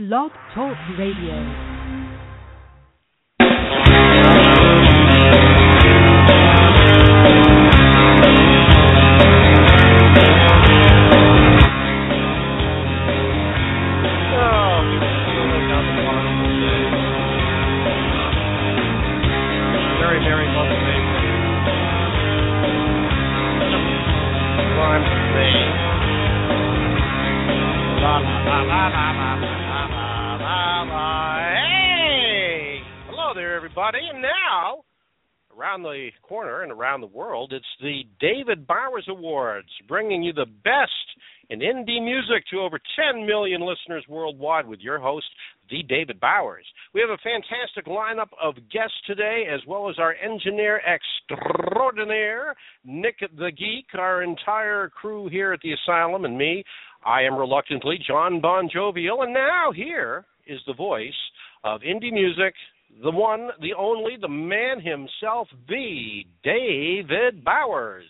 Blog Talk Radio. The David Bowers Awards, bringing you the best in indie music to over 10 million listeners worldwide with your host, the David Bowers. We have a fantastic lineup of guests today, as well as our engineer extraordinaire, Nick the Geek, our entire crew here at the Asylum, and me. I am reluctantly John Bon Jovial, and now here is the voice of indie music the one, the only, the man himself, the David Bowers.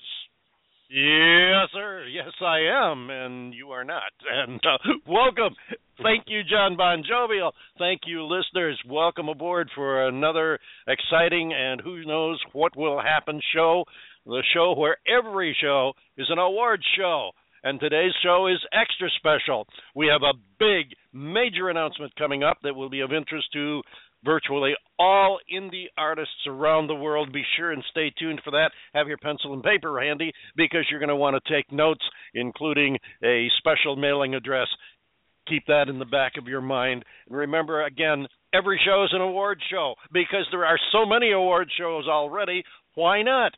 Yes, sir. Yes, I am, and you are not. And uh, welcome. Thank you, John Bon Jovial. Thank you, listeners. Welcome aboard for another exciting and who knows what will happen show. The show where every show is an award show. And today's show is extra special. We have a big, major announcement coming up that will be of interest to virtually all indie artists around the world. Be sure and stay tuned for that. Have your pencil and paper handy because you're going to want to take notes, including a special mailing address. Keep that in the back of your mind. And remember, again, every show is an award show because there are so many award shows already. Why not?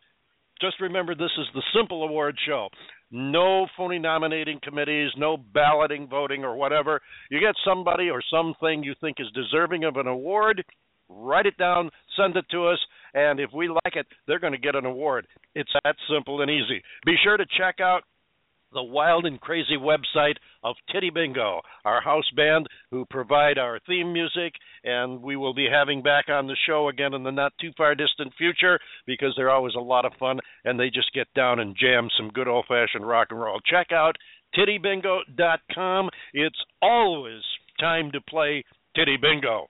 Just remember, this is the simple award show no phony nominating committees, no balloting, voting, or whatever. You get somebody or something you think is deserving of an award, write it down, send it to us, and if we like it, they're going to get an award. It's that simple and easy. Be sure to check out the wild and crazy website of Titty Bingo, our house band who provide our theme music, and we will be having back on the show again in the not too far distant future because they're always a lot of fun and they just get down and jam some good old fashioned rock and roll. Check out tittybingo.com. It's always time to play Titty Bingo.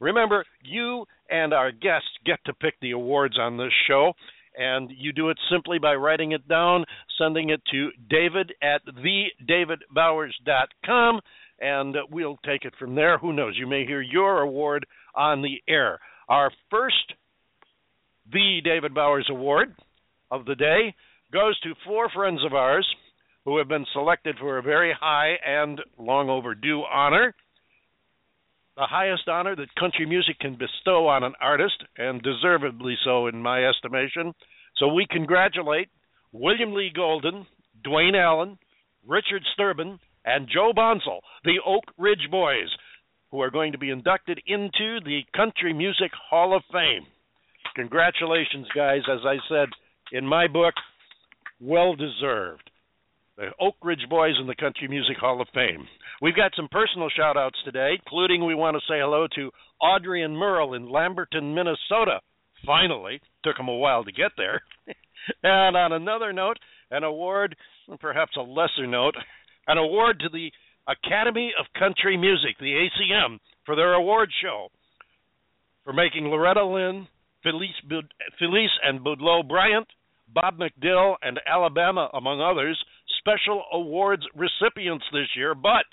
Remember, you and our guests get to pick the awards on this show and you do it simply by writing it down, sending it to david at thedavidbowers.com, and we'll take it from there. Who knows? You may hear your award on the air. Our first The David Bowers Award of the day goes to four friends of ours who have been selected for a very high and long overdue honor the highest honor that country music can bestow on an artist, and deservedly so in my estimation. So we congratulate William Lee Golden, Duane Allen, Richard Sterban, and Joe Bonsall, the Oak Ridge Boys, who are going to be inducted into the Country Music Hall of Fame. Congratulations, guys. As I said in my book, well deserved. The Oak Ridge Boys in the Country Music Hall of Fame. We've got some personal shout outs today, including we want to say hello to Audrey and Merle in Lamberton, Minnesota. Finally, took them a while to get there. and on another note, an award, perhaps a lesser note, an award to the Academy of Country Music, the ACM, for their award show for making Loretta Lynn, Felice, Felice and Boudleaux Bryant, Bob McDill, and Alabama, among others, special awards recipients this year, but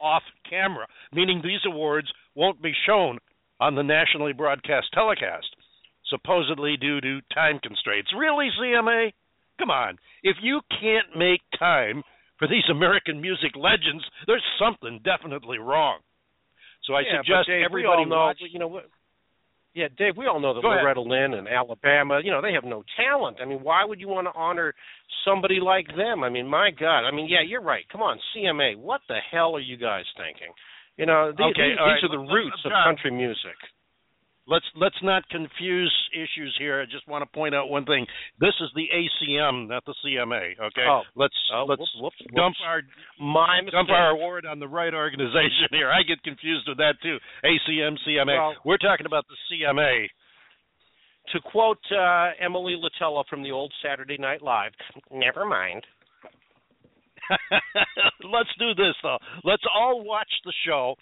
off camera, meaning these awards won't be shown on the nationally broadcast telecast, supposedly due to time constraints. Really, CMA? Come on. If you can't make time for these American music legends, there's something definitely wrong. So I yeah, suggest Dave, everybody know. You know what? Yeah, Dave, we all know that Go Loretta Lynn and Alabama, you know, they have no talent. I mean, why would you want to honor somebody like them? I mean, my God. I mean, yeah, you're right. Come on, CMA, what the hell are you guys thinking? You know, these, okay, these, these right. are the roots of country music. Let's let's not confuse issues here. I just want to point out one thing. This is the ACM, not the CMA. Okay. Oh. Let's Oh, let's whoops, whoops, dump our My mistake. dump our award on the right organization here. I get confused with that too. ACM, CMA. Well- We're talking about the CMA. to quote uh, Emily Litella from the old Saturday Night Live, never mind. Let's do this though. Let's all watch the show.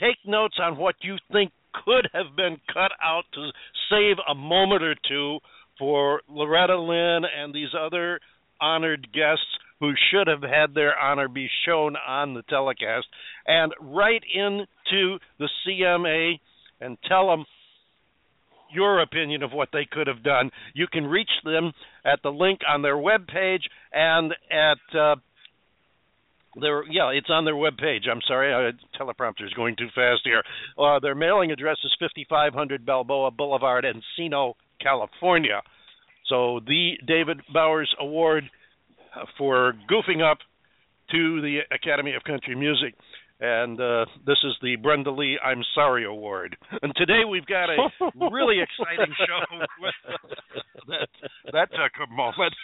Take notes on what you think could have been cut out to save a moment or two for Loretta Lynn and these other honored guests who should have had their honor be shown on the telecast and right into the CMA and tell them your opinion of what they could have done. You can reach them at the link on their web page and at uh, their yeah, it's on their web page. I'm sorry, uh, teleprompter going too fast here. Uh, their mailing address is 5500 Balboa Boulevard, Encino, California. So the David Bowers Award for goofing up to the Academy of Country Music and uh, this is the Brenda Lee I'm Sorry Award. And today we've got a really exciting show. that that took a moment.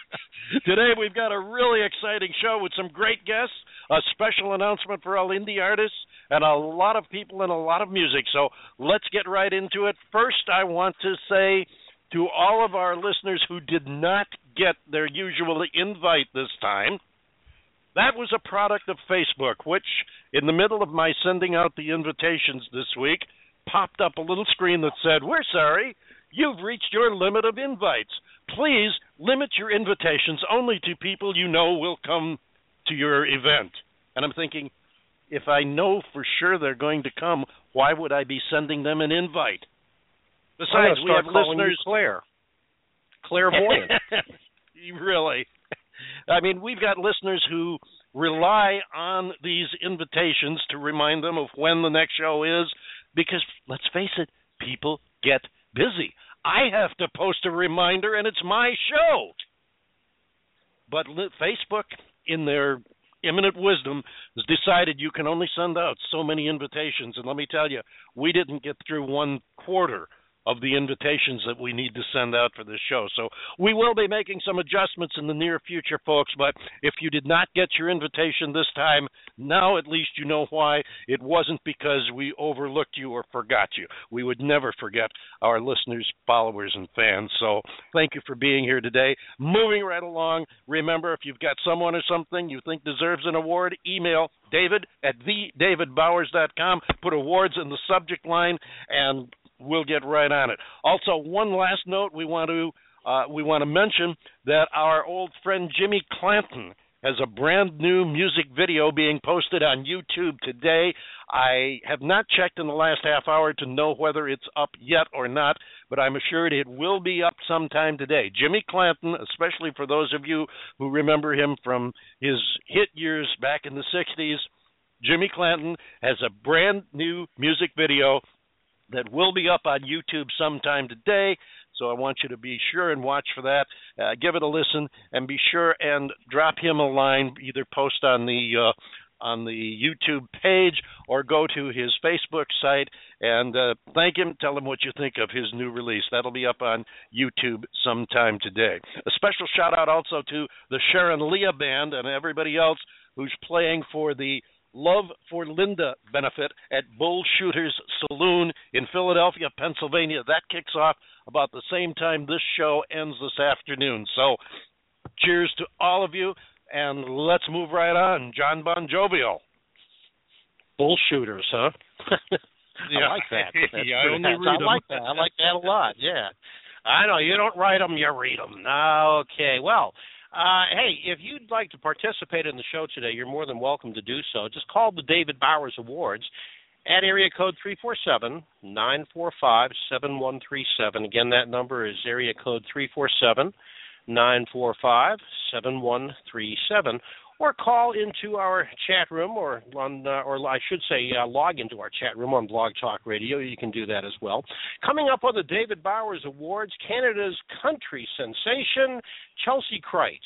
today we've got a really exciting show with some great guests, a special announcement for all indie artists, and a lot of people and a lot of music. So let's get right into it. First, I want to say to all of our listeners who did not get their usual invite this time that was a product of Facebook, which, in the middle of my sending out the invitations this week, popped up a little screen that said, We're sorry, you've reached your limit of invites. Please limit your invitations only to people you know will come to your event. And I'm thinking, if I know for sure they're going to come, why would I be sending them an invite? Besides, we have listeners. Claire. Clairvoyant. really. I mean, we've got listeners who rely on these invitations to remind them of when the next show is because let's face it, people get busy. I have to post a reminder and it's my show. But Facebook, in their imminent wisdom, has decided you can only send out so many invitations. And let me tell you, we didn't get through one quarter of the invitations that we need to send out for this show. So we will be making some adjustments in the near future, folks. But if you did not get your invitation this time, now at least you know why. It wasn't because we overlooked you or forgot you. We would never forget our listeners, followers, and fans. So thank you for being here today. Moving right along, remember if you've got someone or something you think deserves an award, email David at thedavidbowers.com. Put awards in the subject line and we'll get right on it. Also, one last note we want to uh, we want to mention that our old friend Jimmy Clanton has a brand new music video being posted on YouTube today. I have not checked in the last half hour to know whether it's up yet or not, but I'm assured it will be up sometime today. Jimmy Clanton, especially for those of you who remember him from his hit years back in the 60s, Jimmy Clanton has a brand new music video that will be up on YouTube sometime today. So I want you to be sure and watch for that. Uh, give it a listen and be sure and drop him a line. Either post on the uh, on the YouTube page or go to his Facebook site and uh, thank him. Tell him what you think of his new release. That'll be up on YouTube sometime today. A special shout out also to the Sharon Leah Band and everybody else who's playing for the Love for Linda benefit at Bull Shooters Saloon in Philadelphia, Pennsylvania. That kicks off about the same time this show ends this afternoon. So, cheers to all of you, and let's move right on. John Bon Jovial. Bull Shooters, huh? yeah. I like that. That's yeah, I only read I like that. I like that a lot. Yeah. I know you don't write them, you read them. Okay. Well, uh, hey, if you'd like to participate in the show today, you're more than welcome to do so. Just call the David Bowers Awards at area code 347 945 7137. Again, that number is area code 347 945 7137 or call into our chat room, or on, uh, or I should say, uh, log into our chat room on Blog Talk Radio. You can do that as well. Coming up on the David Bowers Awards, Canada's country sensation, Chelsea Crites.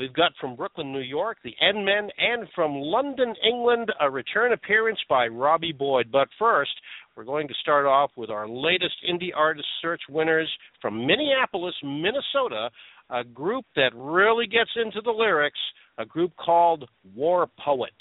We've got from Brooklyn, New York, the End Men, and from London, England, a return appearance by Robbie Boyd. But first, we're going to start off with our latest Indie Artist Search winners from Minneapolis, Minnesota, a group that really gets into the lyrics a group called War Poets.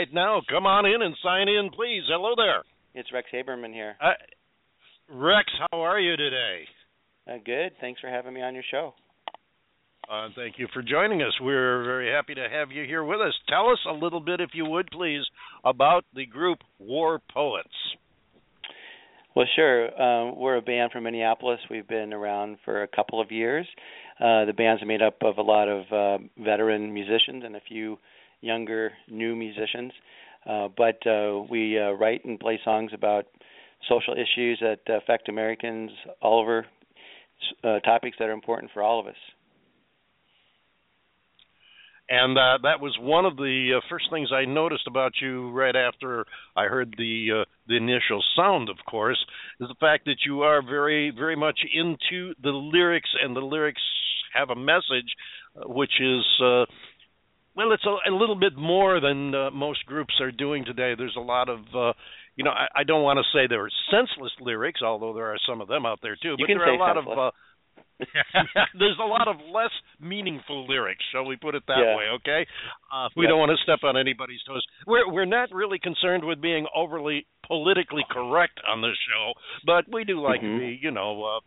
Right now. Come on in and sign in, please. Hello there. It's Rex Haberman here. Uh, Rex, how are you today? Uh, good. Thanks for having me on your show. Uh, thank you for joining us. We're very happy to have you here with us. Tell us a little bit, if you would, please, about the group War Poets. Well, sure. Um, we're a band from Minneapolis. We've been around for a couple of years. Uh, the band's made up of a lot of uh, veteran musicians and a few younger new musicians. Uh, but uh, we uh, write and play songs about social issues that affect Americans all over, uh, topics that are important for all of us. And uh, that was one of the uh, first things I noticed about you right after I heard the the initial sound. Of course, is the fact that you are very very much into the lyrics, and the lyrics have a message, which is well, it's a, a little bit more than uh, most groups are doing today. There's a lot of uh, you know, I, I don't want to say there are senseless lyrics, although there are some of them out there too. But there are a lot senseless. of uh, There's a lot of less meaningful lyrics, shall we put it that Yeah. way? Okay, uh, we Yeah. don't want to step on anybody's toes. We're we're not really concerned with being overly politically correct on this show, but we do like Mhm. to be, you know, uh,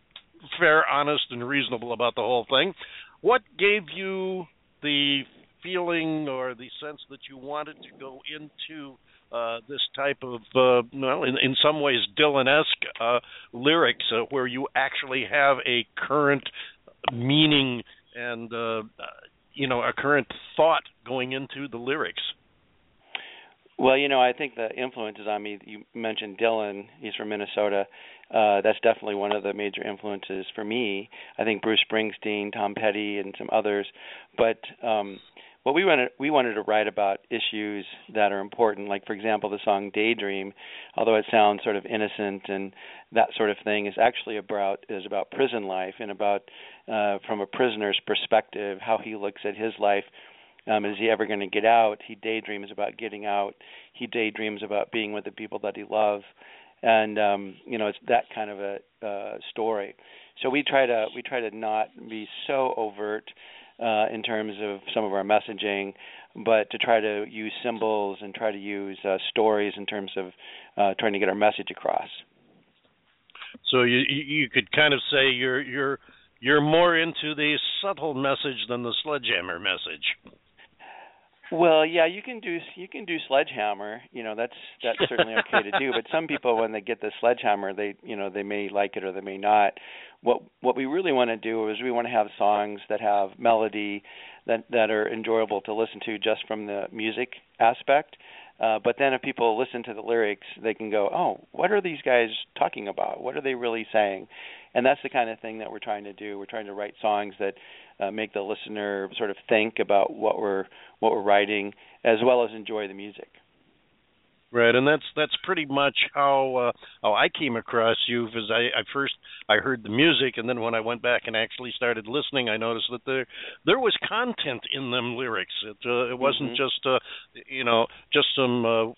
fair, honest, and reasonable about the whole thing. What gave you the feeling or the sense that you wanted to go into uh, this type of uh, well, in, in some ways Dylan-esque uh, lyrics, uh, where you actually have a current meaning and uh, you know a current thought going into the lyrics. Well, you know, I think the influences on me. You mentioned Dylan; he's from Minnesota. Uh, that's definitely one of the major influences for me. I think Bruce Springsteen, Tom Petty, and some others. But um, what we wanted we wanted to write about issues that are important like for example the song daydream. Although it sounds sort of innocent and that sort of thing is actually about is about prison life and about uh from a prisoner's perspective how he looks at his life. Um is he ever going to get out? He daydreams about getting out. He daydreams about being with the people that he loves. And um you know it's that kind of a uh story. So we try to we try to not be so overt uh, in terms of some of our messaging, but to try to use symbols and try to use uh, stories in terms of uh, trying to get our message across. So you you could kind of say you're you're you're more into the subtle message than the sledgehammer message. Well, yeah, you can do you can do sledgehammer. You know, that's that's certainly okay to do. But some people, when they get the sledgehammer, they you know they may like it or they may not. What what we really want to do is we want to have songs that have melody that that are enjoyable to listen to just from the music aspect. Uh, but then if people listen to the lyrics, they can go, "Oh, what are these guys talking about? What are they really saying?" And that's the kind of thing that we're trying to do. We're trying to write songs that uh, make the listener sort of think about what we're what we're writing, as well as enjoy the music. Right, and that's that's pretty much how uh, how I came across you. Because I, I first I heard the music, and then when I went back and actually started listening, I noticed that there there was content in them lyrics. It uh, it wasn't mm-hmm. just uh, you know just some uh,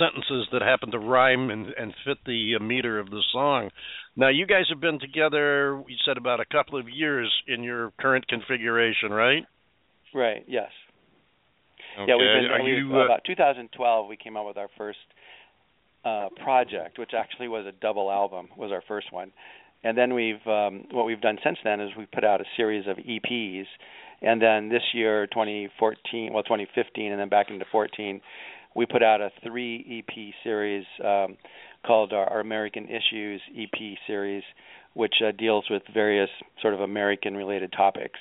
sentences that happen to rhyme and and fit the uh, meter of the song. Now you guys have been together. You said about a couple of years in your current configuration, right? Right. Yes. Okay. Yeah, we've been Are we've, you, uh, about 2012. We came out with our first uh, project, which actually was a double album. Was our first one, and then we've um, what we've done since then is we've put out a series of EPs, and then this year, 2014, well, 2015, and then back into 14, we put out a three EP series um, called our, our American Issues EP series, which uh, deals with various sort of American-related topics.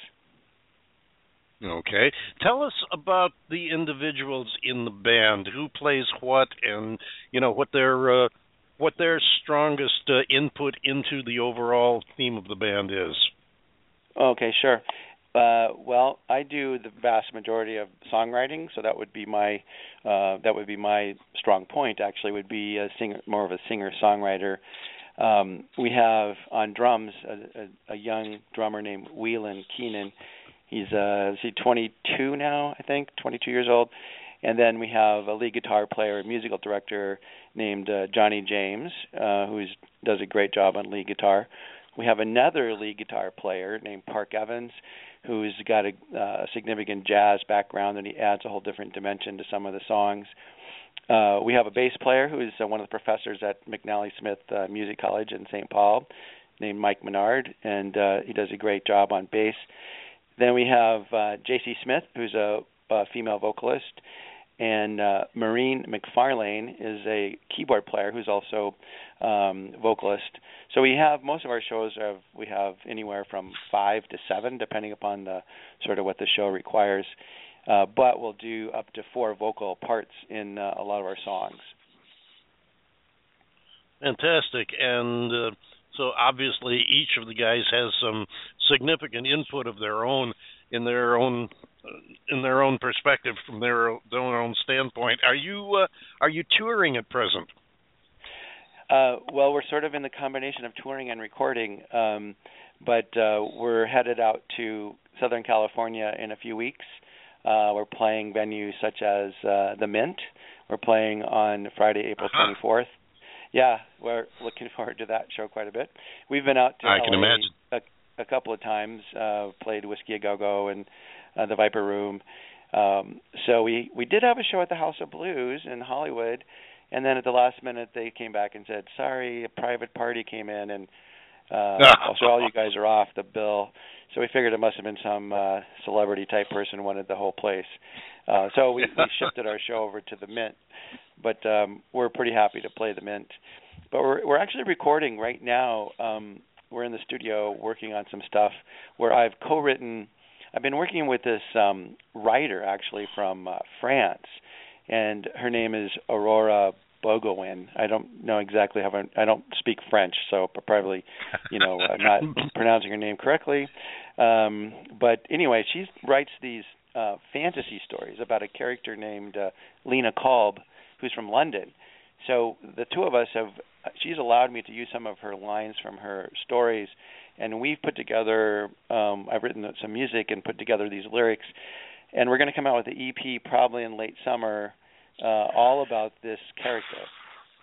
Okay. Tell us about the individuals in the band. Who plays what, and you know what their uh, what their strongest uh, input into the overall theme of the band is. Okay, sure. Uh, well, I do the vast majority of songwriting, so that would be my uh, that would be my strong point. Actually, would be a singer, more of a singer songwriter. Um, we have on drums a, a, a young drummer named Whelan Keenan. He's uh, is he 22 now? I think 22 years old. And then we have a lead guitar player, and musical director named uh, Johnny James, uh, who does a great job on lead guitar. We have another lead guitar player named Park Evans, who's got a uh, significant jazz background, and he adds a whole different dimension to some of the songs. Uh, we have a bass player who is uh, one of the professors at McNally Smith uh, Music College in St. Paul, named Mike Menard, and uh, he does a great job on bass. Then we have uh, J.C. Smith, who's a, a female vocalist, and uh, Maureen McFarlane is a keyboard player who's also um, vocalist. So we have most of our shows have we have anywhere from five to seven, depending upon the sort of what the show requires. Uh, but we'll do up to four vocal parts in uh, a lot of our songs. Fantastic, and uh, so obviously each of the guys has some significant input of their own in their own in their own perspective from their their own standpoint. Are you uh, are you touring at present? Uh, well, we're sort of in the combination of touring and recording, um, but uh, we're headed out to Southern California in a few weeks. Uh, we're playing venues such as uh, the Mint. We're playing on Friday, April Uh-huh. 24th. Yeah, we're looking forward to that show quite a bit. We've been out to I can LA imagine. A, a couple of times. Uh, played Whisky a Go Go and uh, the Viper Room. Um, so we we did have a show at the House of Blues in Hollywood, and then at the last minute they came back and said, "Sorry, a private party came in and Uh, so all you guys are off the bill. So we figured it must have been some uh, celebrity type person wanted the whole place. Uh, so we, we shifted our show over to the Mint, but um, we're pretty happy to play the Mint. But we're we're actually recording right now. Um, we're in the studio working on some stuff where I've co-written. I've been working with this um, writer actually from uh, France, and her name is Aurora Bogowin. I don't know exactly how I, I don't speak French, so probably, you know, uh, not pronouncing her name correctly. Um, but anyway, she writes these uh, fantasy stories about a character named uh, Lena Kolb, who's from London. So the two of us have. She's allowed me to use some of her lines from her stories, and we've put together. Um, I've written some music and put together these lyrics, and we're going to come out with the EP probably in late summer uh, all about this character.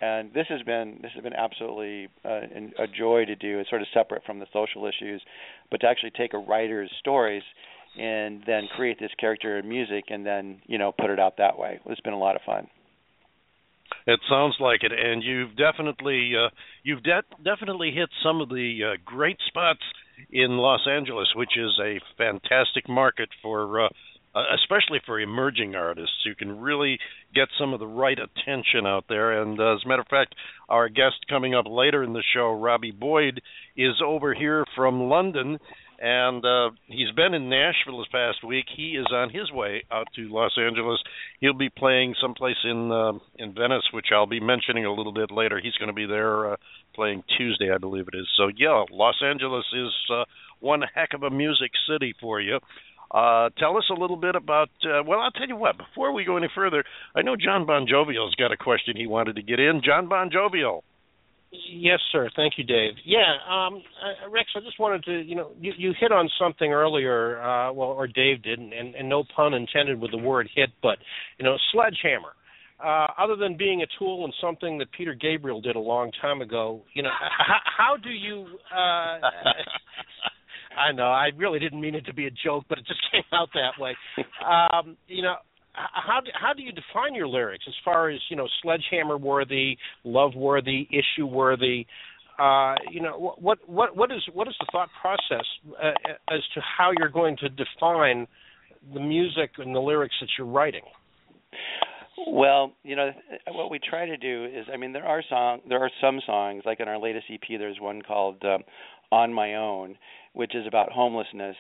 And this has been this has been absolutely uh, a joy to do. It's sort of separate from the social issues, but to actually take a writer's stories and then create this character in music and then you know put it out that way. It's been a lot of fun. It sounds like it, and you've definitely uh, you've de- definitely hit some of the uh, great spots in Los Angeles, which is a fantastic market for uh, uh, especially for emerging artists. You can really get some of the right attention out there. And uh, as a matter of fact, our guest coming up later in the show, Robbie Boyd, is over here from London. And uh, he's been in Nashville this past week. He is on his way out to Los Angeles. He'll be playing someplace in uh, in Venice, which I'll be mentioning a little bit later. He's going to be there uh, playing Tuesday, I believe it is. So yeah, Los Angeles is uh, one heck of a music city for you. Uh, tell us a little bit about. Uh, well, I'll tell you what. Before we go any further, I know John Bon Jovial's got a question he wanted to get in. John Bon Jovial. Yes, sir. Thank you, Dave. Yeah, um, uh, Rex, I just wanted to, you know, you, you hit on something earlier, uh, well, or Dave did, and, and no pun intended with the word hit, but, you know, sledgehammer. Uh, other than being a tool and something that Peter Gabriel did a long time ago, you know, how, how do you uh, I know. I really didn't mean it to be a joke, but it just came out that way. Um, you know, how do, how do you define your lyrics as far as you know, sledgehammer worthy, love worthy, issue worthy? Uh, you know, what what what is what is the thought process uh, as to how you're going to define the music and the lyrics that you're writing? Well, you know, what we try to do is, I mean, there are song, there are some songs, like in our latest EP, there's one called um, "On My Own," which is about homelessness,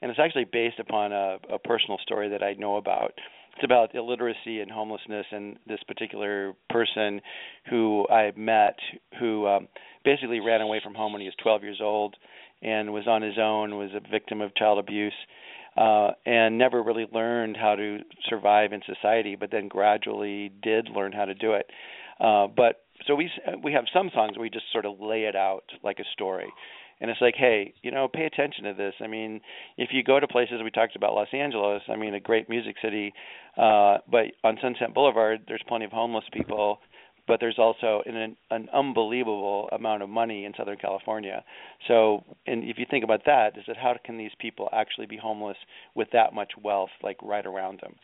and it's actually based upon a, a personal story that I know about. It's about illiteracy and homelessness, and this particular person who I met, who um, basically ran away from home when he was 12 years old, and was on his own, was a victim of child abuse, uh, and never really learned how to survive in society, but then gradually did learn how to do it. Uh, but so we we have some songs where we just sort of lay it out like a story and it's like hey you know pay attention to this i mean if you go to places we talked about los angeles i mean a great music city uh but on sunset boulevard there's plenty of homeless people but there's also an, an unbelievable amount of money in Southern California. So, and if you think about that, is that how can these people actually be homeless with that much wealth like right around them?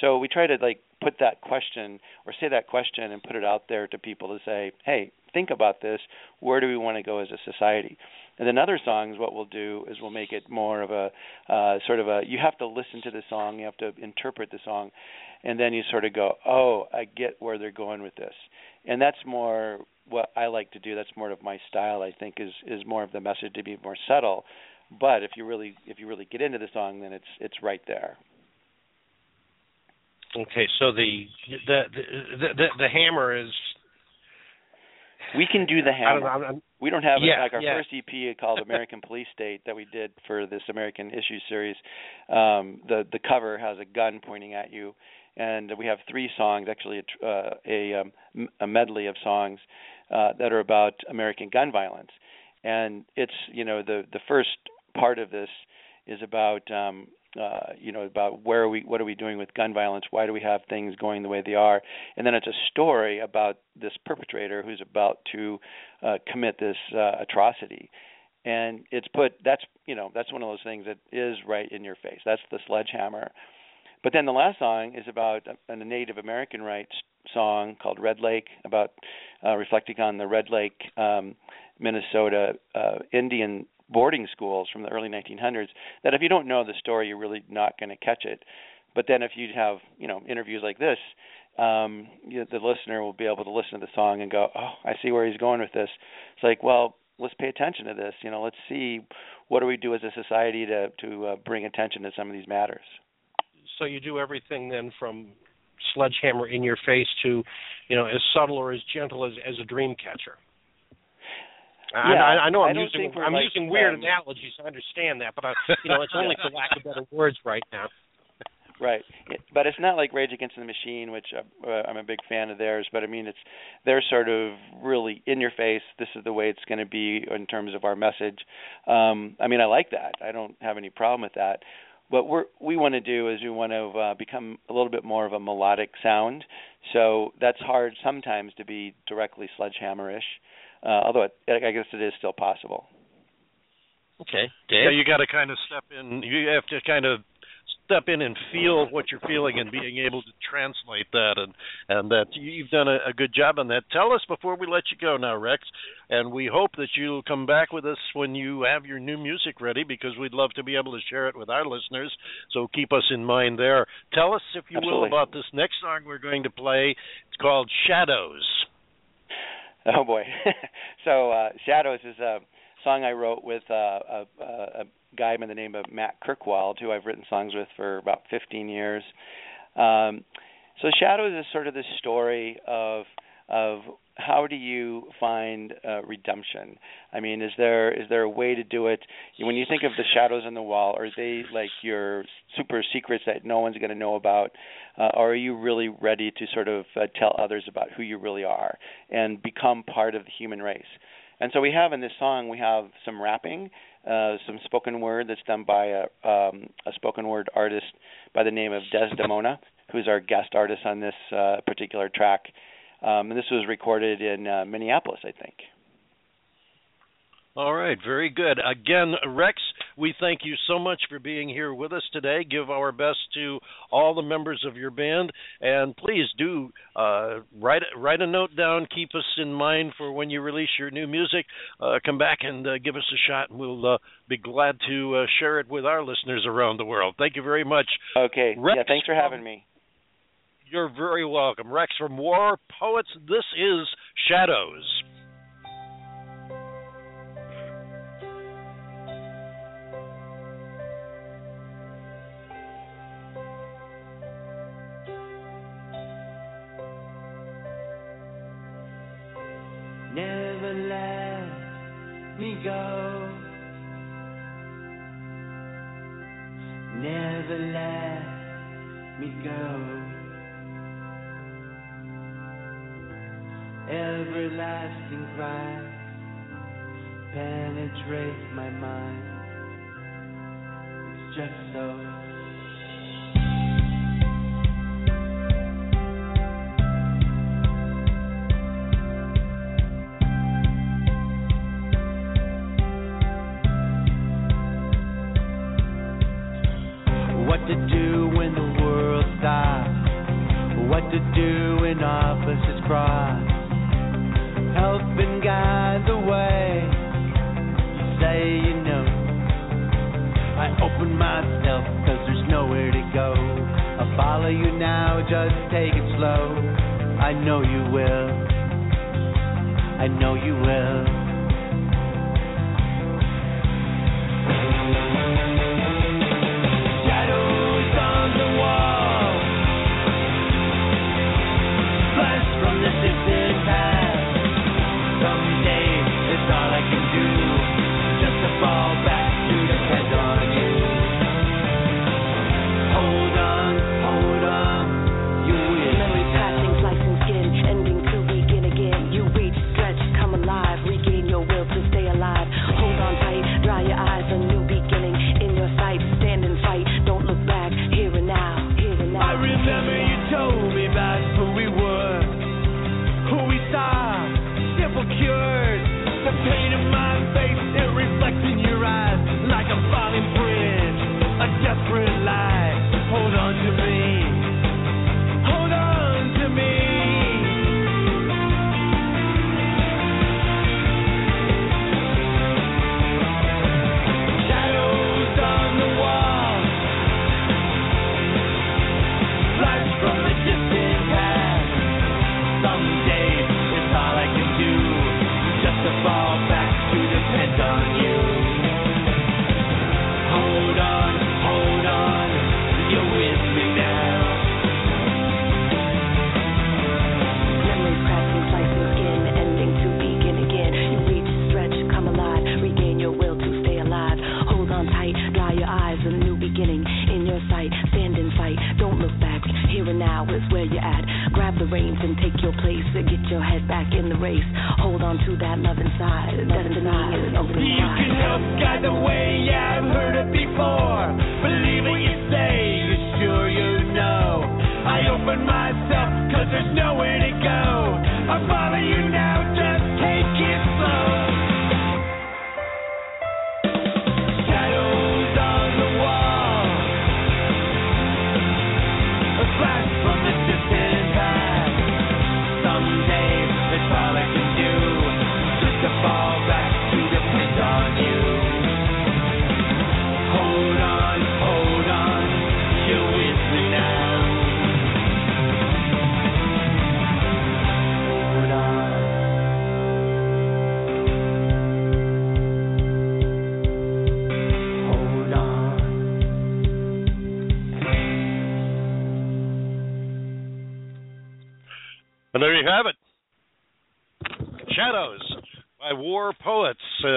So we try to like put that question or say that question and put it out there to people to say, hey, think about this. Where do we want to go as a society? And then other songs, what we'll do is we'll make it more of a uh, sort of a. You have to listen to the song, you have to interpret the song, and then you sort of go, oh, I get where they're going with this. And that's more what I like to do. That's more of my style. I think is is more of the message to be more subtle. But if you really if you really get into the song, then it's it's right there. Okay, so the the the the, the hammer is we can do the hammer. I don't, we don't have yeah, like our yeah. first EP called American Police State that we did for this American Issue series. Um, the the cover has a gun pointing at you, and we have three songs, actually a uh, a, um, a medley of songs uh, that are about American gun violence. And it's you know the the first part of this is about um, uh, you know about where are we what are we doing with gun violence? Why do we have things going the way they are? And then it's a story about this perpetrator who's about to uh, commit this uh, atrocity. And it's put that's you know that's one of those things that is right in your face. That's the sledgehammer. But then the last song is about a, Native American rights song called Red Lake, about uh, reflecting on the Red Lake, um, Minnesota uh, Indian boarding schools from the early 1900s. That if you don't know the story, you're really not going to catch it. But then if you have you know interviews like this, um, you, the listener will be able to listen to the song and go, "Oh, I see where he's going with this." It's like, well, let's pay attention to this. You know, let's see what do we do as a society to to uh, bring attention to some of these matters. So you do everything then from sledgehammer in your face to, you know, as subtle or as gentle as as a dream catcher. Yeah, I, I know I I'm don't using I'm like, using weird um, analogies. I understand that, but I, you know, it's only for lack of better words right now. Right, but it's not like Rage Against the Machine, which uh, uh, I'm a big fan of theirs. But I mean, it's they're sort of really in your face. This is the way it's going to be in terms of our message. Um, I mean, I like that. I don't have any problem with that. What we're, we want to do is we want to uh, become a little bit more of a melodic sound. So that's hard sometimes to be directly sledgehammer-ish. Uh, although it, I guess it is still possible. Okay, Yeah, you got to kind of step in. You have to kind of step in and feel what you're feeling and being able to translate that and and that you've done a, a good job on that. Tell us before we let you go now, Rex, and we hope that you'll come back with us when you have your new music ready because we'd love to be able to share it with our listeners. So keep us in mind there. Tell us if you will about this next song we're going to play. It's called Shadows. Oh boy. so uh, Shadows is a song I wrote with uh, a, a, a guy by the name of Matt Kirkwald, who I've written songs with for about 15 years. Um, so Shadows is sort of the story of of how do you find uh, redemption? I mean, is there is there a way to do it? When you think of the shadows on the wall, are they like your super secrets that no one's going to know about, uh, or are you really ready to sort of uh, tell others about who you really are and become part of the human race? And so we have in this song we have some rapping, uh, some spoken word that's done by a, um, a spoken word artist by the name of Desdemona, who's our guest artist on this uh, particular track. Um, and this was recorded in uh, Minneapolis, I think. All right, very good. Again, Rex, we thank you so much for being here with us today. Give our best to all the members of your band, and please do uh, write write a note down. Keep us in mind for when you release your new music. Uh, come back and uh, give us a shot, and we'll uh, be glad to uh, share it with our listeners around the world. Thank you very much. Okay. Rex yeah, thanks for having me. You're very welcome, Rex from War Poets. This is Shadows. Cry penetrates my mind. It's just so.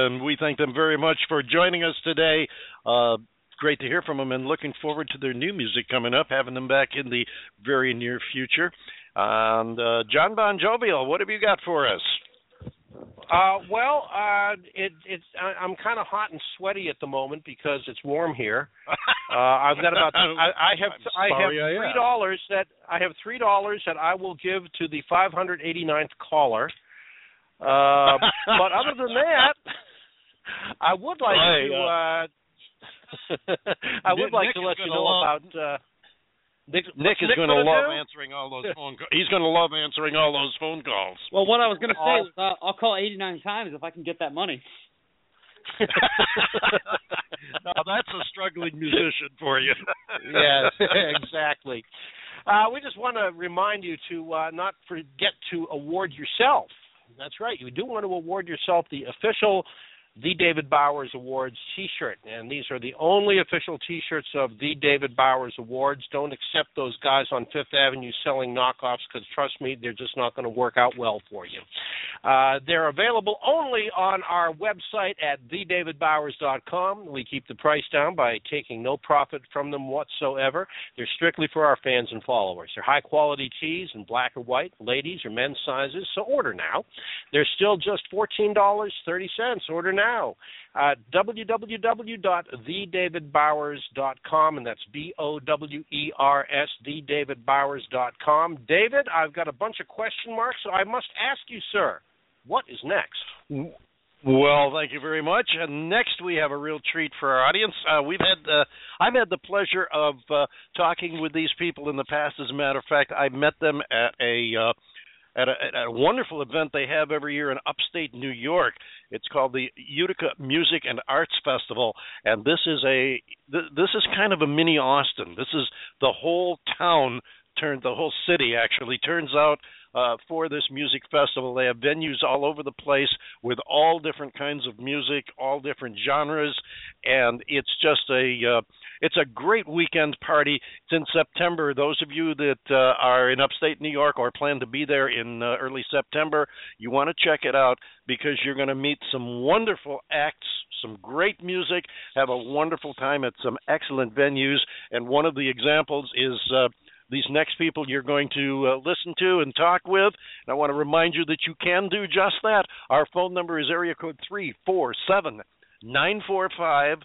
And we thank them very much for joining us today. Uh, great to hear from them and looking forward to their new music coming up, having them back in the very near future. And uh, John Bon Jovial, what have you got for us? Uh, well, uh, it, it's I, I'm kind of hot and sweaty at the moment because it's warm here. Uh, I've got about I, I have I'm have three dollars that I have three dollars that I will give to the 589th caller. Uh, but other than that, I would like Hey, to. Uh, I would Nick- like Nick to let you know love- about. Uh, Nick, Nick is going to love do? answering all those phone calls. He's going to love answering all those phone calls. Well, what I was going to say was uh, I'll call 89 times if I can get that money. now that's a struggling musician for you. yes, exactly. Uh, we just want to remind you to uh, not forget to award yourself. That's right. You do want to award yourself the official The David Bowers Awards T-shirt, and these are the only official T-shirts of The David Bowers Awards. Don't accept those guys on Fifth Avenue selling knockoffs because trust me, they're just not going to work out well for you. Uh, they're available only on our website at thedavidbowers.com. We keep the price down by taking no profit from them whatsoever. They're strictly for our fans and followers. They're high quality tees in black or white, ladies or men's sizes, so order now. They're still just $14.30. Order now. Uh, www.thedavidbowers.com, and that's B O W E R S, thedavidbowers.com. David, I've got a bunch of question marks, so I must ask you, sir, what is next? Well, thank you very much. And next, we have a real treat for our audience. Uh, we've had uh, I've had the pleasure of uh, talking with these people in the past. As a matter of fact, I met them at a uh, at a, at a wonderful event they have every year in upstate New York. It's called the Utica Music and Arts Festival, and this is a th- this is kind of a mini Austin. This is the whole town turned the whole city actually turns out uh, for this music festival. They have venues all over the place with all different kinds of music, all different genres, and it's just a uh, it's a great weekend party. It's in September. Those of you that uh, are in upstate New York or plan to be there in uh, early September, you want to check it out because you're going to meet some wonderful acts, some great music, have a wonderful time at some excellent venues, and one of the examples is. Uh, these next people you're going to uh, listen to and talk with. And I want to remind you that you can do just that. Our phone number is area code three four seven nine four five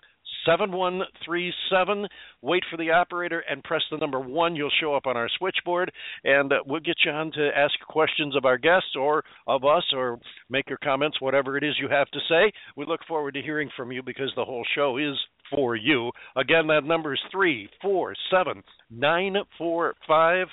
seven one three seven. Wait for the operator and press the number one. You'll show up on our switchboard, and uh, we'll get you on to ask questions of our guests or of us, or make your comments, whatever it is you have to say. We look forward to hearing from you because the whole show is for you. Again, that number is three four seven nine four five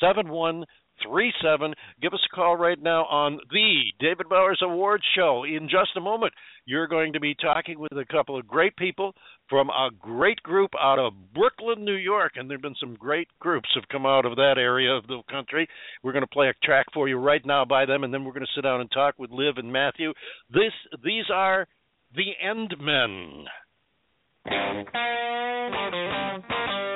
seven one three seven. Give us a call right now on the David Bowers Awards Show. In just a moment, you're going to be talking with a couple of great people from a great group out of Brooklyn, New York, and there've been some great groups have come out of that area of the country. We're going to play a track for you right now by them, and then we're going to sit down and talk with Liv and Matthew. This these are the End Men. The eye and the feather, bullet and bone. There ain't no mistaking those.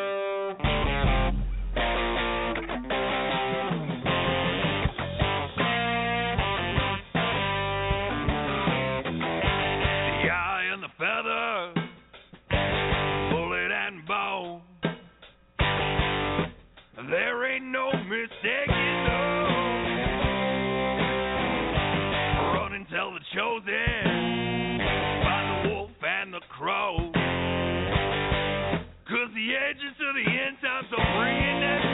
Times are bringing that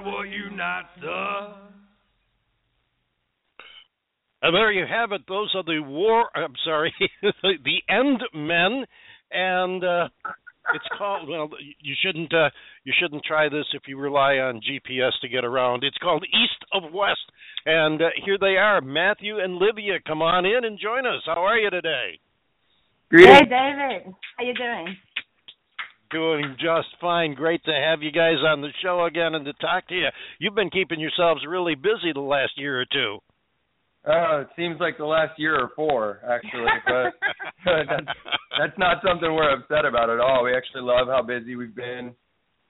stronger than what unites us. And there you have it. Those are the war. I'm sorry, the End Men, and uh, it's called. Well, you shouldn't. Uh, you shouldn't try this if you rely on GPS to get around. It's called East of West, and uh, here they are. Matthew and Livia, come on in and join us. How are you today? Hey, David. How you doing? Doing just fine. Great to have you guys on the show again and to talk to you. You've been keeping yourselves really busy the last year or two. Uh, it seems like the last year or four, actually, but that's, that's not something we're upset about at all. We actually love how busy we've been.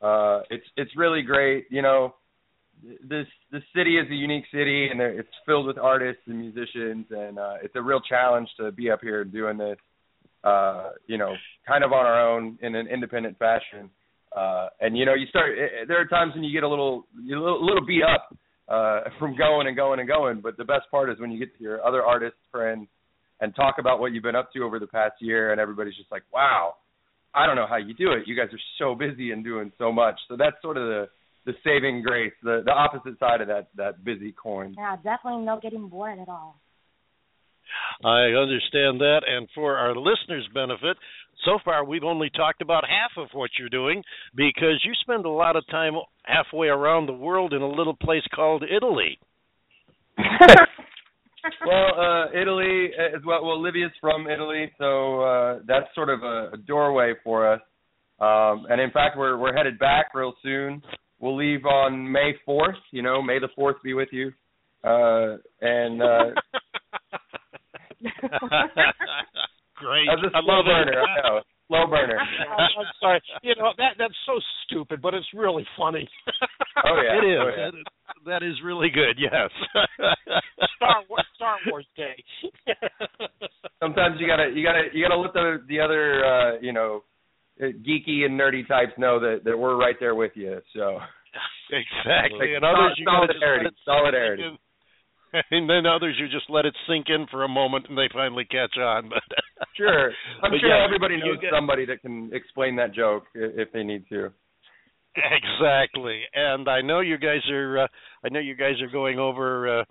Uh, it's it's really great. You know, this this city is a unique city, and it's filled with artists and musicians, and uh, it's a real challenge to be up here doing this. Uh, you know, kind of on our own in an independent fashion. Uh, and you know, you start. eh, eh, There are times when you get a little, a little, little beat up uh, from going and going and going. But the best part is when you get to your other artist friends and talk about what you've been up to over the past year, and everybody's just like, "Wow, I don't know how you do it. You guys are so busy and doing so much." So that's sort of the the saving grace, the the opposite side of that that busy coin. Yeah, definitely no getting bored at all. I understand that, and for our listeners' benefit, so far we've only talked about half of what you're doing because you spend a lot of time halfway around the world in a little place called Italy. well, uh, Italy as well. Well, Livia's from Italy, so uh, that's sort of a, a doorway for us. Um, and in fact, we're we're headed back real soon. We'll leave on May fourth. You know, May the fourth be with you. Uh, and uh, Great. that's a I slow love it. burner. I know, slow burner. I'm sorry. You know that that's so stupid, but it's really funny. Oh yeah, It is. Oh, yeah. That is- that is really good. Yes. Star Wars, Star Wars Day. Sometimes you gotta you gotta you gotta let the the other uh, you know uh, geeky and nerdy types know that that we're right there with you. So exactly. Like and others you solidarity, solidarity. And then others you just let it sink in for a moment and they finally catch on. But Sure, I'm But sure yeah, everybody knows get- somebody that can explain that joke if they need to. Exactly. And I know you guys are uh, I know you guys are going over uh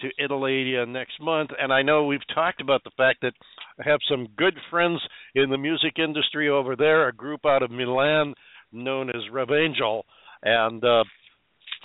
to Italy uh, next month. And I know we've talked about the fact that I have some good friends in the music industry over there, a group out of Milan known as Rev Angel, and uh,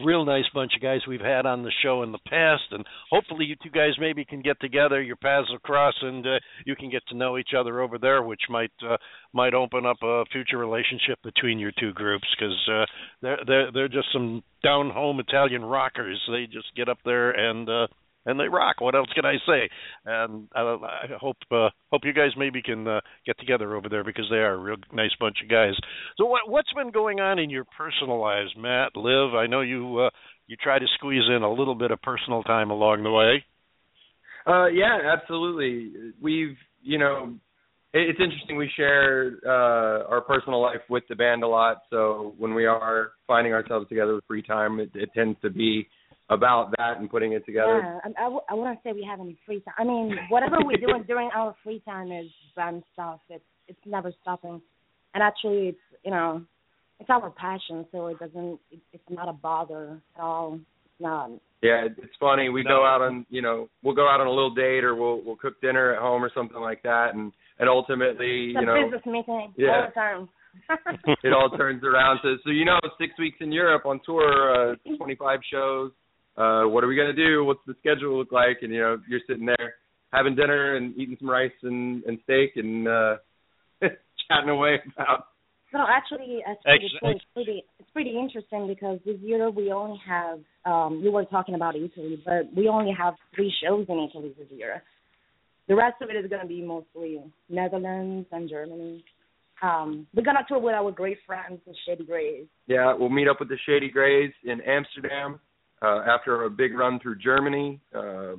real nice bunch of guys we've had on the show in the past, and hopefully you two guys maybe can get together, your paths will cross, and uh, you can get to know each other over there, which might uh, might open up a future relationship between your two groups because uh, they're they're they're just some down home Italian rockers. They just get up there and. uh and they rock. What else can I say? And I, I hope uh, hope you guys maybe can uh, get together over there because they are a real nice bunch of guys. So what what's been going on in your personal lives, Matt, Liv? I know you uh, you try to squeeze in a little bit of personal time along the way. Uh, yeah, absolutely. We've, you know, it's interesting. We share uh, our personal life with the band a lot. So when we are finding ourselves together with free time, it, it tends to be about that and putting it together. Yeah, I, I, w- I wouldn't say we have any free time. I mean, whatever we do during our free time is band stuff. It's it's never stopping, and actually, it's you know, it's our passion, so it doesn't. It, it's not a bother at all. It's not. Yeah, it's funny. We go out on, you know, we'll go out on a little date or we'll we'll cook dinner at home or something like that, and and ultimately, It's a you know, business meeting yeah. all the time. it all turns around to so you know six weeks in Europe on tour, uh, 25 shows. Uh, what are we gonna do? What's the schedule look like? And you know you're sitting there having dinner and eating some rice and, and steak and uh, chatting away about. No, actually, actually Ex- it's pretty it's pretty interesting because this year we only have um you were talking about Italy, but we only have three shows in Italy this year. The rest of it is gonna be mostly Netherlands and Germany. Um we're gonna tour with our great friends the Shady Grays. Yeah, we'll meet up with the Shady Grays in Amsterdam uh, after a big run through Germany. Uh,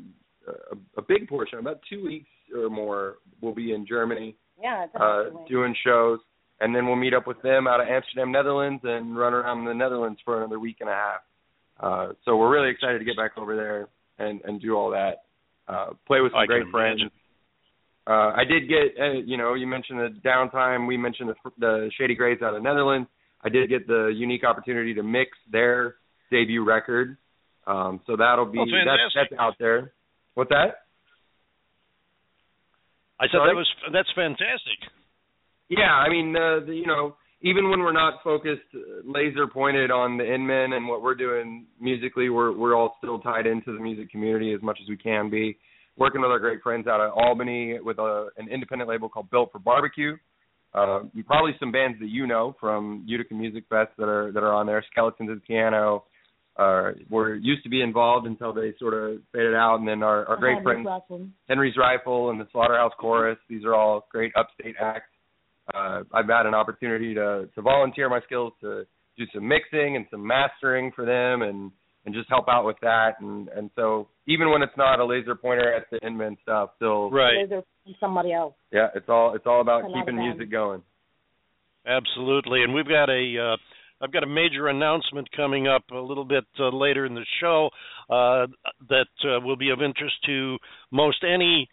a, a big portion, about two weeks or more, will be in Germany. Yeah, uh, doing shows, and then we'll meet up with them out of Amsterdam, Netherlands, and run around the Netherlands for another week and a half. Uh, so we're really excited to get back over there and and do all that. Uh, play with some I great friends. imagine. Uh, I did get, uh, you know, you mentioned the downtime. We mentioned the, the Shady Grays out of Netherlands. I did get the unique opportunity to mix their debut record. Um, so that'll be Oh, that's that's out there. What's that? I said Sorry? that was that's fantastic. Yeah, I mean, uh, the, you know, even when we're not focused, uh, laser pointed on the End Men and what we're doing musically, we're we're all still tied into the music community as much as we can be. Working with our great friends out of Albany with a, an independent label called Built for Barbecue. Uh, probably some bands that you know from Utica Music Fest that are that are on there. Skeletons at the Piano. Uh, were used to be involved until they sort of faded out, and then our, our great Okay, friends no. Henry's Rifle and the Slaughterhouse Chorus. These are all great upstate acts. Uh, I've had an opportunity to to volunteer my skills to do some mixing and some mastering for them, and and just help out with that. And and so even when it's not a laser pointer at the End Men stuff, still Right. Laser somebody else. yeah, it's all it's all about keeping music going. Absolutely, and we've got a uh, I've got a major announcement coming up a little bit uh, later in the show uh, that uh, will be of interest to most any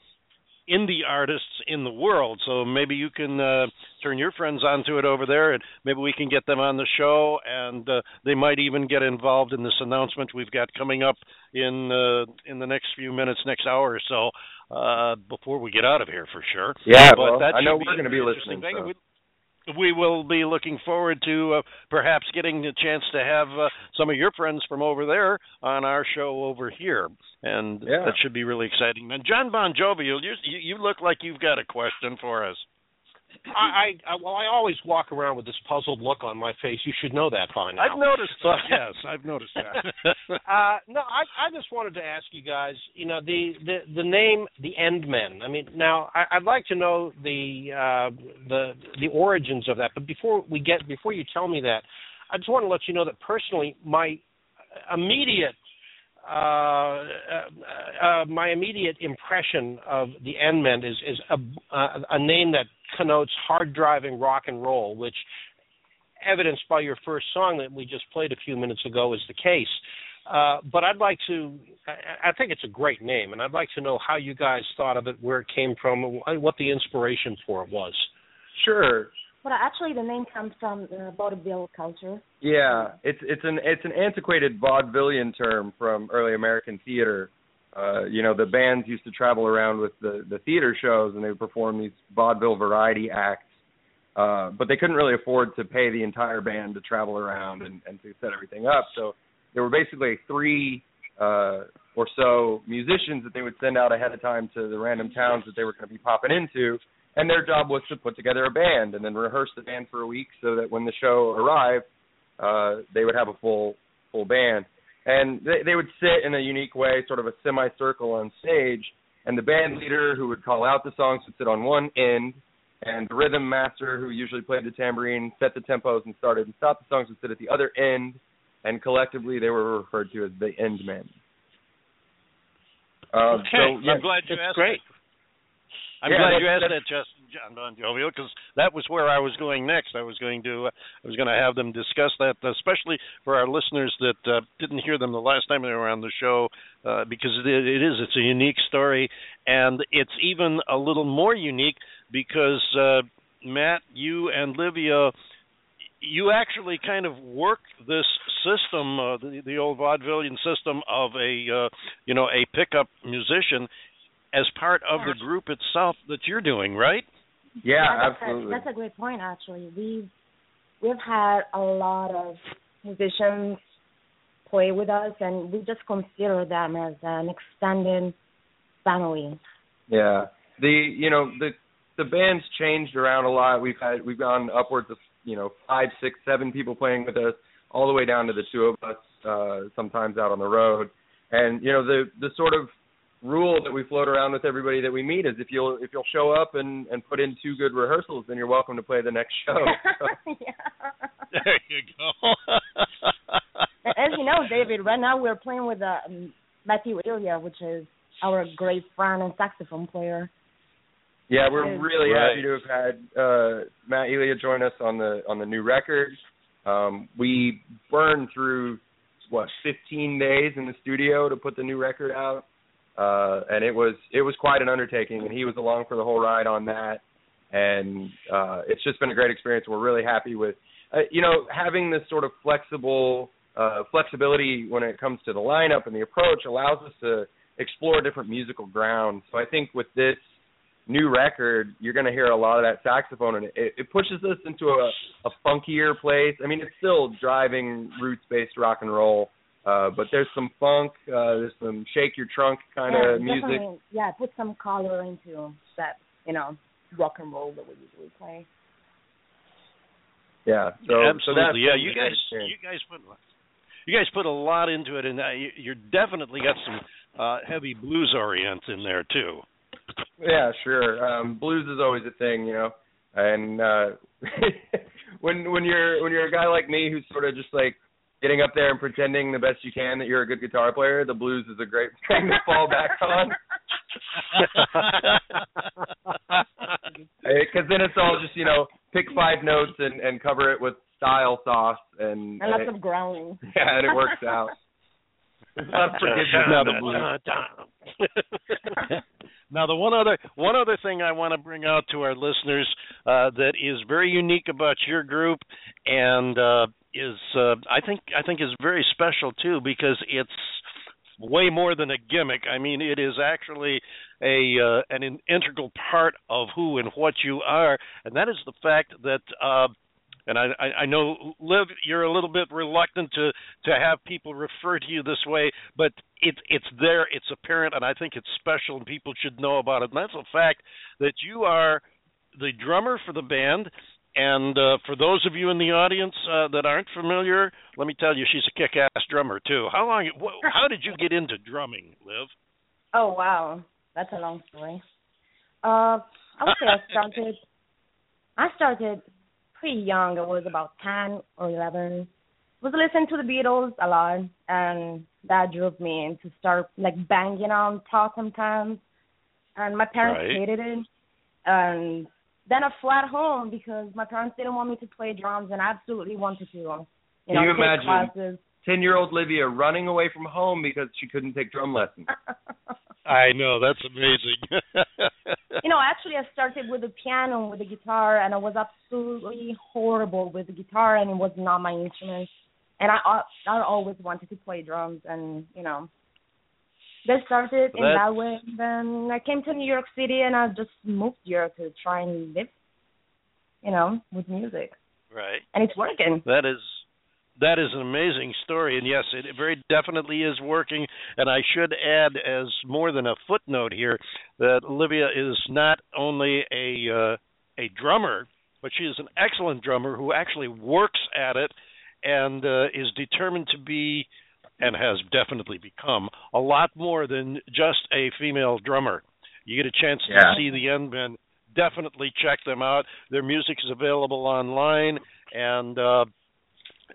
indie artists in the world. So maybe you can uh, turn your friends onto it over there, and maybe we can get them on the show, and uh, they might even get involved in this announcement we've got coming up in uh, in the next few minutes, next hour or so. Uh, before we get out of here, for sure. Yeah, but well, I know we're going to be listening. We, will be looking forward to uh, perhaps getting the chance to have uh, some of your friends from over there on our show over here, and Yeah. that should be really exciting. And John Bon Jovi, you you look like you've got a question for us. I, I well, I always walk around with this puzzled look on my face. You should know that by now. I've noticed that. yes, I've noticed that. Uh, no, I, I just wanted to ask you guys. You know, the the the name, the End Men. I mean, now I, I'd like to know the uh, the the origins of that. But before we get, before you tell me that, I just want to let you know that personally, my immediate uh, uh, uh, my immediate impression of the End Men is is a, uh, a name that connotes hard driving rock and roll, which evidenced by your first song that we just played a few minutes ago is the case. Uh, but I'd like to, I, I think it's a great name, and I'd like to know how you guys thought of it, where it came from, and what the inspiration for it was. Sure. But actually, the name comes from the vaudeville culture. Yeah, it's it's an it's an antiquated vaudevillian term from early American theater. Uh, you know, the bands used to travel around with the the theater shows and they would perform these vaudeville variety acts. Uh, but they couldn't really afford to pay the entire band to travel around and, and to set everything up. So there were basically three uh, or so musicians that they would send out ahead of time to the random towns that they were going to be popping into, and their job was to put together a band and then rehearse the band for a week so that when the show arrived, uh, they would have a full full band. And they, they would sit in a unique way, sort of a semicircle on stage, and the band leader who would call out the songs would sit on one end, and the rhythm master who usually played the tambourine set the tempos and started and stopped the songs would sit at the other end, and collectively they were referred to as the end men. Uh, okay, so, yeah, I'm glad you asked. great. That. I'm Yeah, glad that's- you asked that, Justin John Bon Jovial, because that was where I was going next. I was going to uh, I was going to have them discuss that, especially for our listeners that uh, didn't hear them the last time they were on the show, uh, because it, it is it's a unique story, and it's even a little more unique because uh, Matt, you and Livia you actually kind of work this system, uh, the, the old vaudevillian system of a uh, you know a pickup musician, as part of the group itself that you're doing, right? yeah, that's absolutely. A, that's a great point, actually. We've we've had a lot of musicians play with us, and we just consider them as an extended family. Yeah. The you know the the band's changed around a lot. We've had we've gone upwards of you know five, six, seven people playing with us, all the way down to the two of us. Uh, sometimes out on the road, and you know the the sort of rule that we float around with everybody that we meet is if you'll if you'll show up and and put in two good rehearsals, then you're welcome to play the next show. yeah. There you go. As you know, David, right now we're playing with uh, um, Matthew Ilya, which is our great friend and saxophone player. Yeah, we're really Right. happy to have had uh, Matt Elia join us on the on the new record. Um, we burned through what 15 days in the studio to put the new record out, uh, and it was it was quite an undertaking. And he was along for the whole ride on that, and uh, it's just been a great experience. We're really happy with uh, you know having this sort of flexible uh, flexibility when it comes to the lineup and the approach allows us to explore different musical ground. So I think with this new record, you're going to hear a lot of that saxophone, and it, it pushes us into a, a funkier place. I mean, it's still driving roots-based rock and roll, uh, but there's some funk, uh, there's some shake your trunk kind yeah, of music. definitely, Yeah, put some color into that, you know, rock and roll that we usually play. Yeah, so Absolutely. so yeah, you guys, you guys put you guys put a lot into it, and uh, you, you're definitely got some uh, heavy blues orient in there too. Yeah, sure. Um blues is always a thing, you know. And uh when when you're when you're a guy like me who's sort of just like getting up there and pretending the best you can that you're a good guitar player, the blues is a great thing to fall back on. Because then it's all just you know pick five notes and and cover it with style sauce and And lots and it- of growling. yeah, and it works out. There's a lot now the the blues. now the one other one other thing I want to bring out to our listeners uh, that is very unique about your group and uh, is uh, I think I think is very special too because it's way more than a gimmick. I mean, it is actually a uh, an in- integral part of who and what you are, and that is the fact that. Uh, and I, I, I know, Liv, you're a little bit reluctant to to have people refer to you this way, but it's it's there, it's apparent, and I think it's special, and people should know about it. And that's the fact that you are the drummer for the band. And uh, for those of you in the audience uh, that aren't familiar, let me tell you, she's a kick-ass drummer too. How long? Wh- how did you get into drumming, Liv? Oh wow, that's a long story. Uh, I would say I started. I started pretty young. I was about ten or eleven. Was listening to the Beatles a lot, and that drove me into start like banging on top sometimes. And my parents Right. hated it, and then a flat home because my parents didn't want me to play drums, and I absolutely wanted to. Um, you know, Can you imagine? classes. Ten-year-old Livia running away from home because she couldn't take drum lessons. I know that's amazing. you know, actually, I started with the piano, with the guitar, and I was absolutely horrible with the guitar, and it was not my instrument. And I, I always wanted to play drums, and you know, They started So in that- that way. Then I came to New York City and I just moved here to try and live, you know, with music, Right. and it's working. That is that is an amazing story, and yes, it very definitely is working. And I should add, as more than a footnote here, that Olivia is not only a uh, a drummer, but she is an excellent drummer who actually works at it and uh, is determined to be, and has definitely become, a lot more than just a female drummer. You get a chance Yeah. to see the End Men. Definitely check them out. Their music is available online, and uh,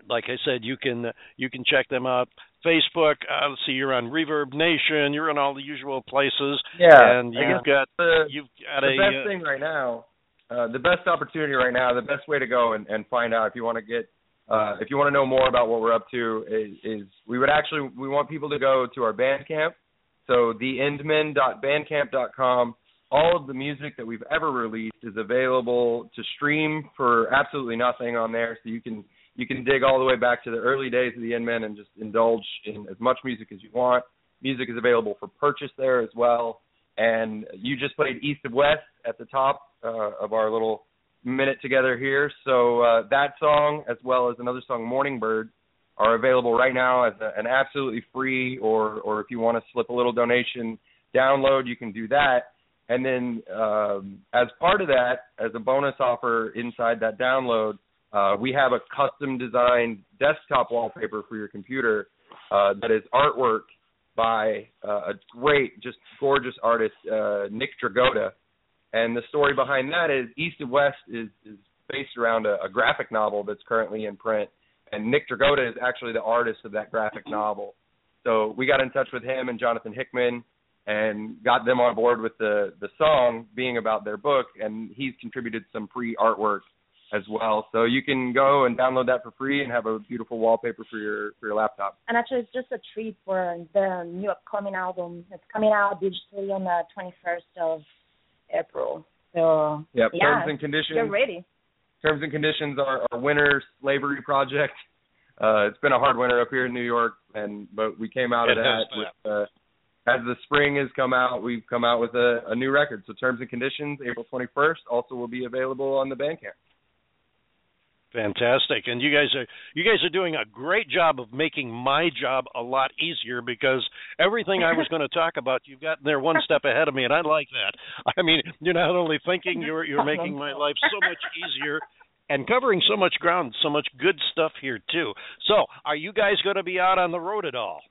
like I said, you can you can check them out. Facebook. Uh, let's see, you're on Reverb Nation. You're in all the usual places, Yeah, and you've got the you've got the a best uh, thing right now, uh, the best opportunity right now, the best way to go and, and find out if you want to get, uh, if you want to know more about what we're up to, is, is we would actually we want people to go to our Bandcamp, so theendmen.bandcamp.com. All of the music that we've ever released is available to stream for absolutely nothing on there, so you can you can dig all the way back to the early days of the End Men and just indulge in as much music as you want. Music is available for purchase there as well and you just played East of West at the top uh, of our little minute together here. So uh, that song, as well as another song, Morning Bird, are available right now as a, an absolutely free, or or if you want to slip a little donation download, you can do that. And then um, as part of that, as a bonus offer inside that download, uh, we have a custom designed desktop wallpaper for your computer uh, that is artwork by uh, a great, just gorgeous artist, uh, Nick Dragotta. And the story behind that is East of West is, is based around a, a graphic novel that's currently in print. And Nick Dragotta is actually the artist of that graphic novel. So we got in touch with him and Jonathan Hickman and got them on board with the, the song being about their book. And he's contributed some free artwork as well. So you can go and download that for free and have a beautiful wallpaper for your for your laptop. And actually, it's just a treat for the new upcoming album. It's coming out digitally on the 21st of April. So Yep. yeah, Terms and conditions. get ready. Terms and conditions are our winter slavery project. Uh, it's been a hard winter up here in New York, and but we came out of It has that with. Uh, as the spring has come out, we've come out with a, a new record. So terms and conditions, April 21st, also will be available on the Bandcamp. Fantastic. And you guys are you guys are doing a great job of making my job a lot easier because everything I was going to talk about you've gotten there one step ahead of me and I like that. I mean, you're not only thinking you're you're making my life so much easier and covering so much ground, so much good stuff here too. So, are you guys going to be out on the road at all?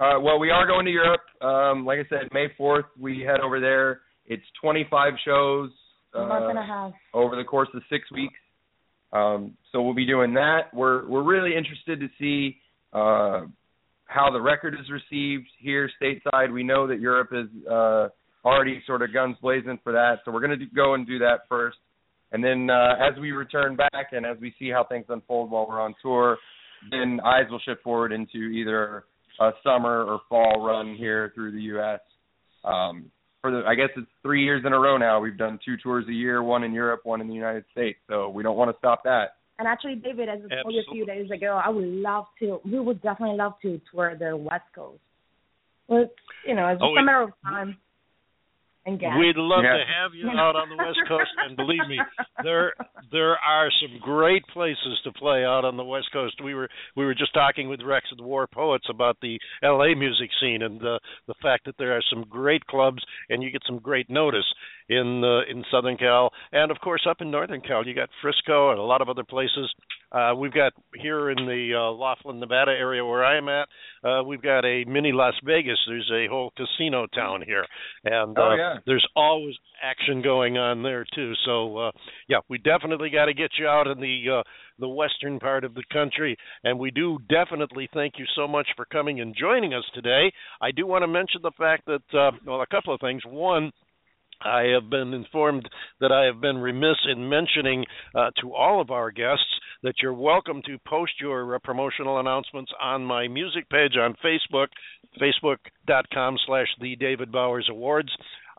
Uh, well, we are going to Europe. Um, like I said, May 4th, we head over there. It's 25 shows A month and a uh, half. over the course of six weeks. Um, so we'll be doing that. We're we're really interested to see uh, how the record is received here stateside. We know that Europe is uh, already sort of guns blazing for that, so we're going to go and do that first. And then uh, as we return back and as we see how things unfold while we're on tour, then eyes will shift forward into either a summer or fall run here through the U.S. Um, for the, I guess it's three years in a row now. We've done two tours a year, one in Europe, one in the United States. So we don't want to stop that. And actually, David, as I told you a few days ago, I would love to. We would definitely love to tour the West Coast. Well, you know, it's just Oh, a matter of time and gas. We'd love Yeah. to have you out on the West Coast, and believe me, there there are some great places to play out on the West Coast. We were we were just talking with Rex of the War Poets about the L.A. music scene and the the fact that there are some great clubs, and you get some great notice in uh, in Southern Cal, and of course up in Northern Cal, you got Frisco and a lot of other places. Uh, we've got here in the uh, Laughlin, Nevada area where I am at, uh, we've got a mini Las Vegas. There's a whole casino town here, and Oh, uh, yeah. there's always action going on there too. So uh, yeah, we definitely got to get you out in the uh, the western part of the country, and we do definitely thank you so much for coming and joining us today. I do want to mention the fact that uh, well, a couple of things. One. I have been informed that I have been remiss in mentioning uh, to all of our guests that you're welcome to post your uh, promotional announcements on my music page on Facebook, facebook.com slash the David Bowers Awards.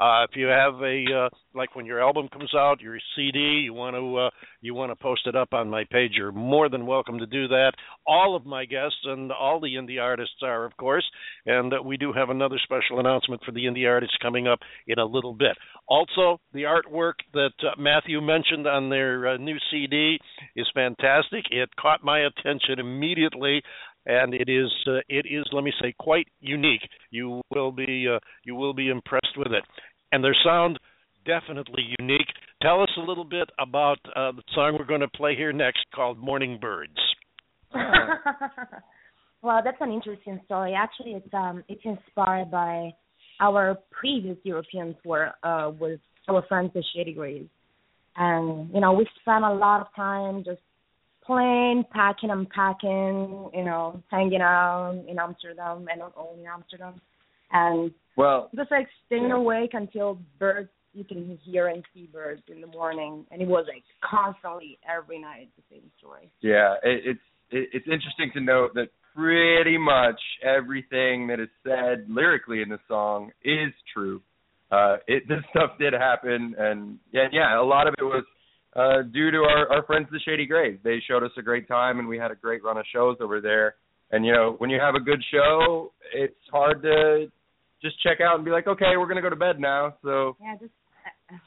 Uh, if you have a uh, like when your album comes out, your CD, you want to uh, you want to post it up on my page, you're more than welcome to do that. All of my guests and all the indie artists are, of course, and uh, we do have another special announcement for the indie artists coming up in a little bit. Also, the artwork that uh, Matthew mentioned on their uh, new CD is fantastic. It caught my attention immediately and it is uh, it is let me say quite unique. You will be uh, you will be impressed with it, and their sound definitely unique. Tell us a little bit about uh, the song we're going to play here next, called "Morning Birds." well, that's an interesting story. Actually, it's um it's inspired by our previous European tour uh, with our friends the Shady Grays, and you know we spent a lot of time just playing, packing, unpacking, you know, hanging out in Amsterdam and not only Amsterdam, and Well, just like staying awake until birds you can hear and see birds in the morning, and it was like constantly every night the same story. yeah, it, it's it, it's interesting to note that pretty much everything that is said lyrically in the song is true. Uh, it this stuff did happen, and yeah, yeah, a lot of it was uh, due to our, our friends the Shady Grays. They showed us a great time, and we had a great run of shows over there. And you know, when you have a good show, it's hard to just check out and be like, okay, we're gonna go to bed now. So Yeah, just.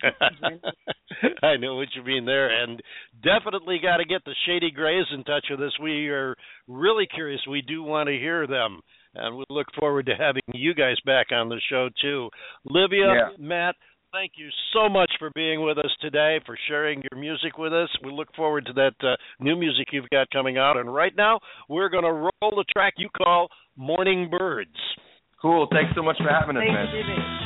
I know what you mean there, and definitely got to get the Shady Grays in touch with us. We are really curious. We do want to hear them, and we look forward to having you guys back on the show too. Livia, Yeah. Matt, thank you so much for being with us today, for sharing your music with us. We look forward to that uh, new music you've got coming out, and right now we're going to roll the track you call "Morning Birds." Cool. Thanks so much for having us, Thank man. Jimmy.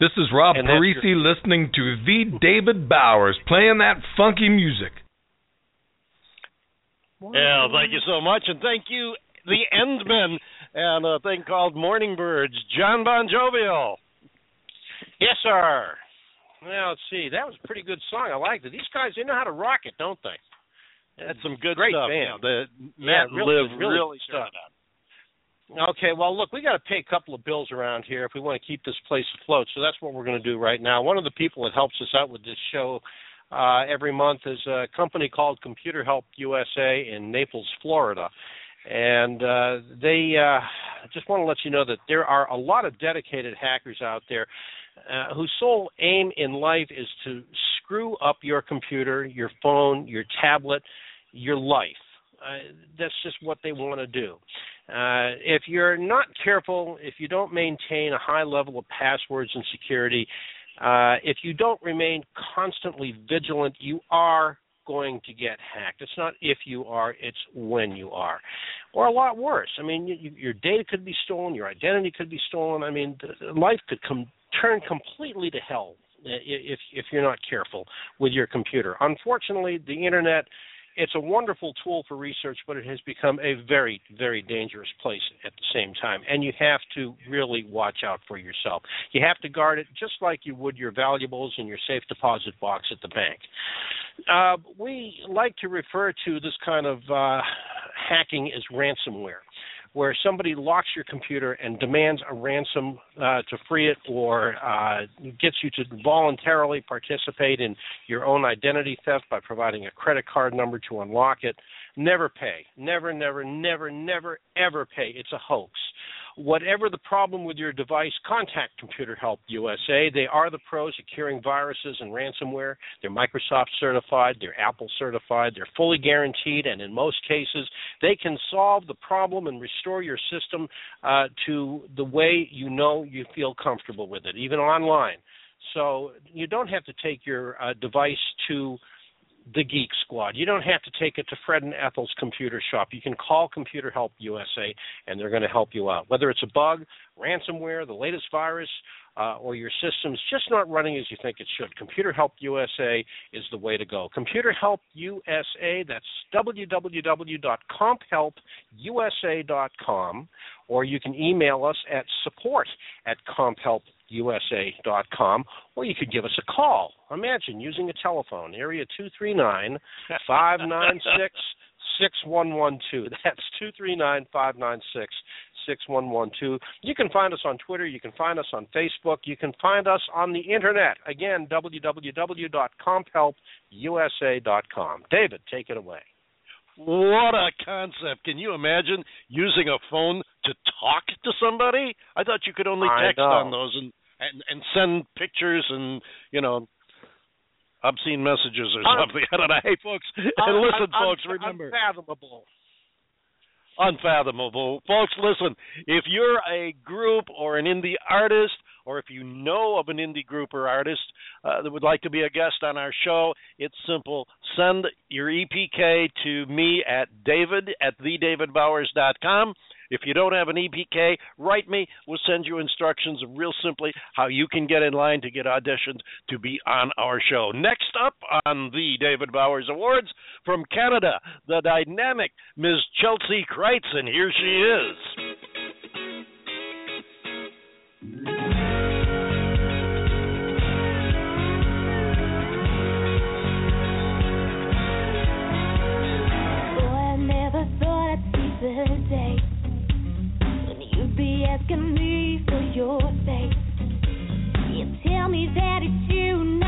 This is Rob And that's Parisi listening to the David Bowers playing that funky music. Yeah, thank you so much, and thank you, the End Men, and a thing called Morning Birds, John Bon Jovial. Yes, sir. Well, let's see. That was a pretty good song. I liked it. These guys, they know how to rock it, don't they? That's some good Great stuff. band. Yeah, the Yeah, Matt really- Live really really good stuff. Okay, well, look, we got to pay a couple of bills around here if we want to keep this place afloat. So that's what we're going to do right now. One of the people that helps us out with this show uh, every month is a company called Computer Help USA in Naples, Florida. And uh, they uh, just want to let you know that there are a lot of dedicated hackers out there uh, whose sole aim in life is to screw up your computer, your phone, your tablet, your life. Uh, that's just what they want to do. Uh, if you're not careful, if you don't maintain a high level of passwords and security, uh, if you don't remain constantly vigilant, you are going to get hacked. It's not if you are, it's when you are. Or a lot worse. I mean, you, you, your data could be stolen, your identity could be stolen. I mean, life could come turn completely to hell i- if if you're not careful with your computer. Unfortunately, the internet it's a wonderful tool for research, but it has become a very, very dangerous place at the same time. And you have to really watch out for yourself. You have to guard it just like you would your valuables in your safe deposit box at the bank. Uh, we like to refer to this kind of uh, hacking as ransomware where somebody locks your computer and demands a ransom uh, to free it or uh, gets you to voluntarily participate in your own identity theft by providing a credit card number to unlock it. Never pay. Never, never, never, never, ever pay. It's a hoax. Whatever the problem with your device, contact Computer Help USA. They are the pros at curing viruses and ransomware. They're Microsoft certified, they're Apple certified, they're fully guaranteed, and in most cases, they can solve the problem and restore your system uh, to the way you know you feel comfortable with it, even online. So you don't have to take your uh, device to the Geek Squad. You don't have to take it to Fred and Ethel's computer shop. You can call Computer Help USA, and they're going to help you out. Whether it's a bug, ransomware, the latest virus, uh, or your system's just not running as you think it should, Computer Help USA is the way to go. Computer Help USA, that's www.comphelpusa.com, or you can email us at support at comphelpusa.com, or you could give us a call. Imagine using a telephone, area 239 596 6112. That's 239 596 6112. You can find us on Twitter. You can find us on Facebook. You can find us on the internet. Again, www.comphelpusa.com. David, take it away. What a concept. Can you imagine using a phone to talk to somebody? I thought you could only text on those and, and and send pictures and, you know, obscene messages or something. I don't know. Hey folks, and listen un- folks, un- remember Unfathomable. unfathomable. Folks, listen, if you're a group or an indie artist, or if you know of an indie group or artist uh, that would like to be a guest on our show, it's simple. Send your EPK to me at david at thedavidbowers.com. If you don't have an EPK, write me. We'll send you instructions real simply how you can get in line to get auditioned to be on our show. Next up on the David Bowers Awards from Canada, the dynamic Ms. Chelsea Crites, and here she is. Asking me for your face. You tell me that it's you,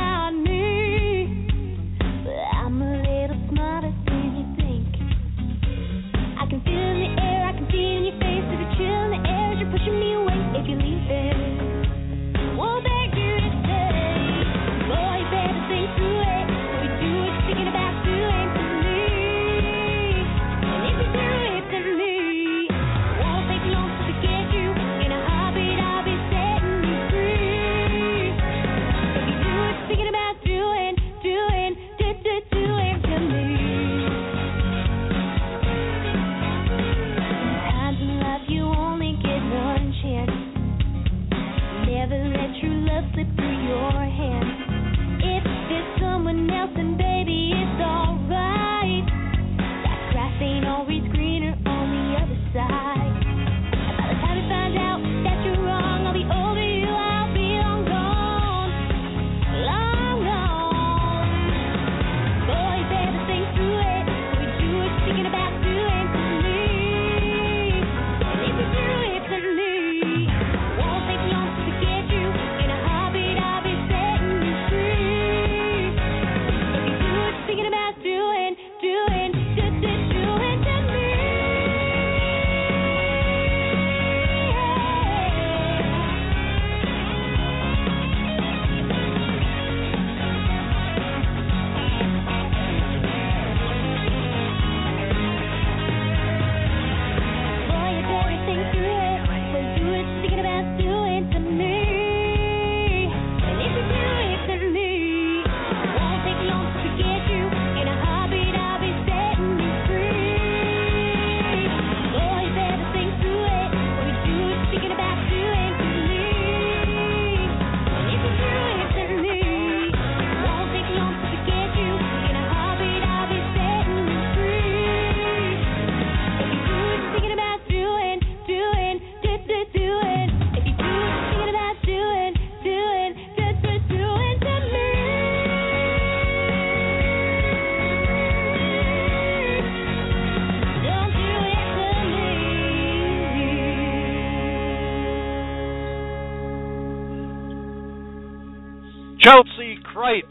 Crites,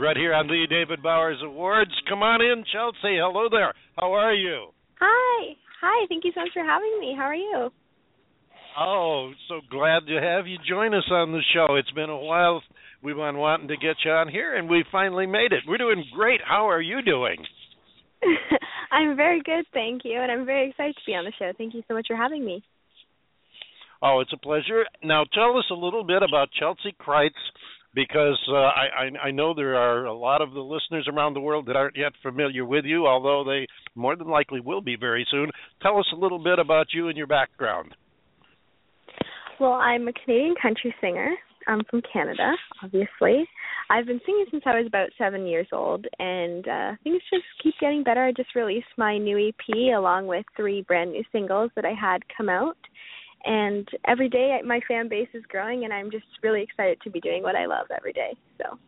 right here on the David Bowers Awards. Come on in, Chelsea. Hello there. How are you? Hi. Hi. Thank you so much for having me. How are you? Oh, so glad to have you join us on the show. It's been a while. We've been wanting to get you on here, and we finally made it. We're doing great. How are you doing? I'm very good, thank you, and I'm very excited to be on the show. Thank you so much for having me. Oh, it's a pleasure. Now, tell us a little bit about Chelsea Crites, because uh, I, I know there are a lot of the listeners around the world that aren't yet familiar with you, although they more than likely will be very soon. Tell us a little bit about you and your background. Well, I'm a Canadian country singer. I'm from Canada, obviously. I've been singing since I was about seven years old, and uh, things just keep getting better. I just released my new EP along with three brand new singles that I had come out. And every day my fan base is growing, and I'm just really excited to be doing what I love every day. So.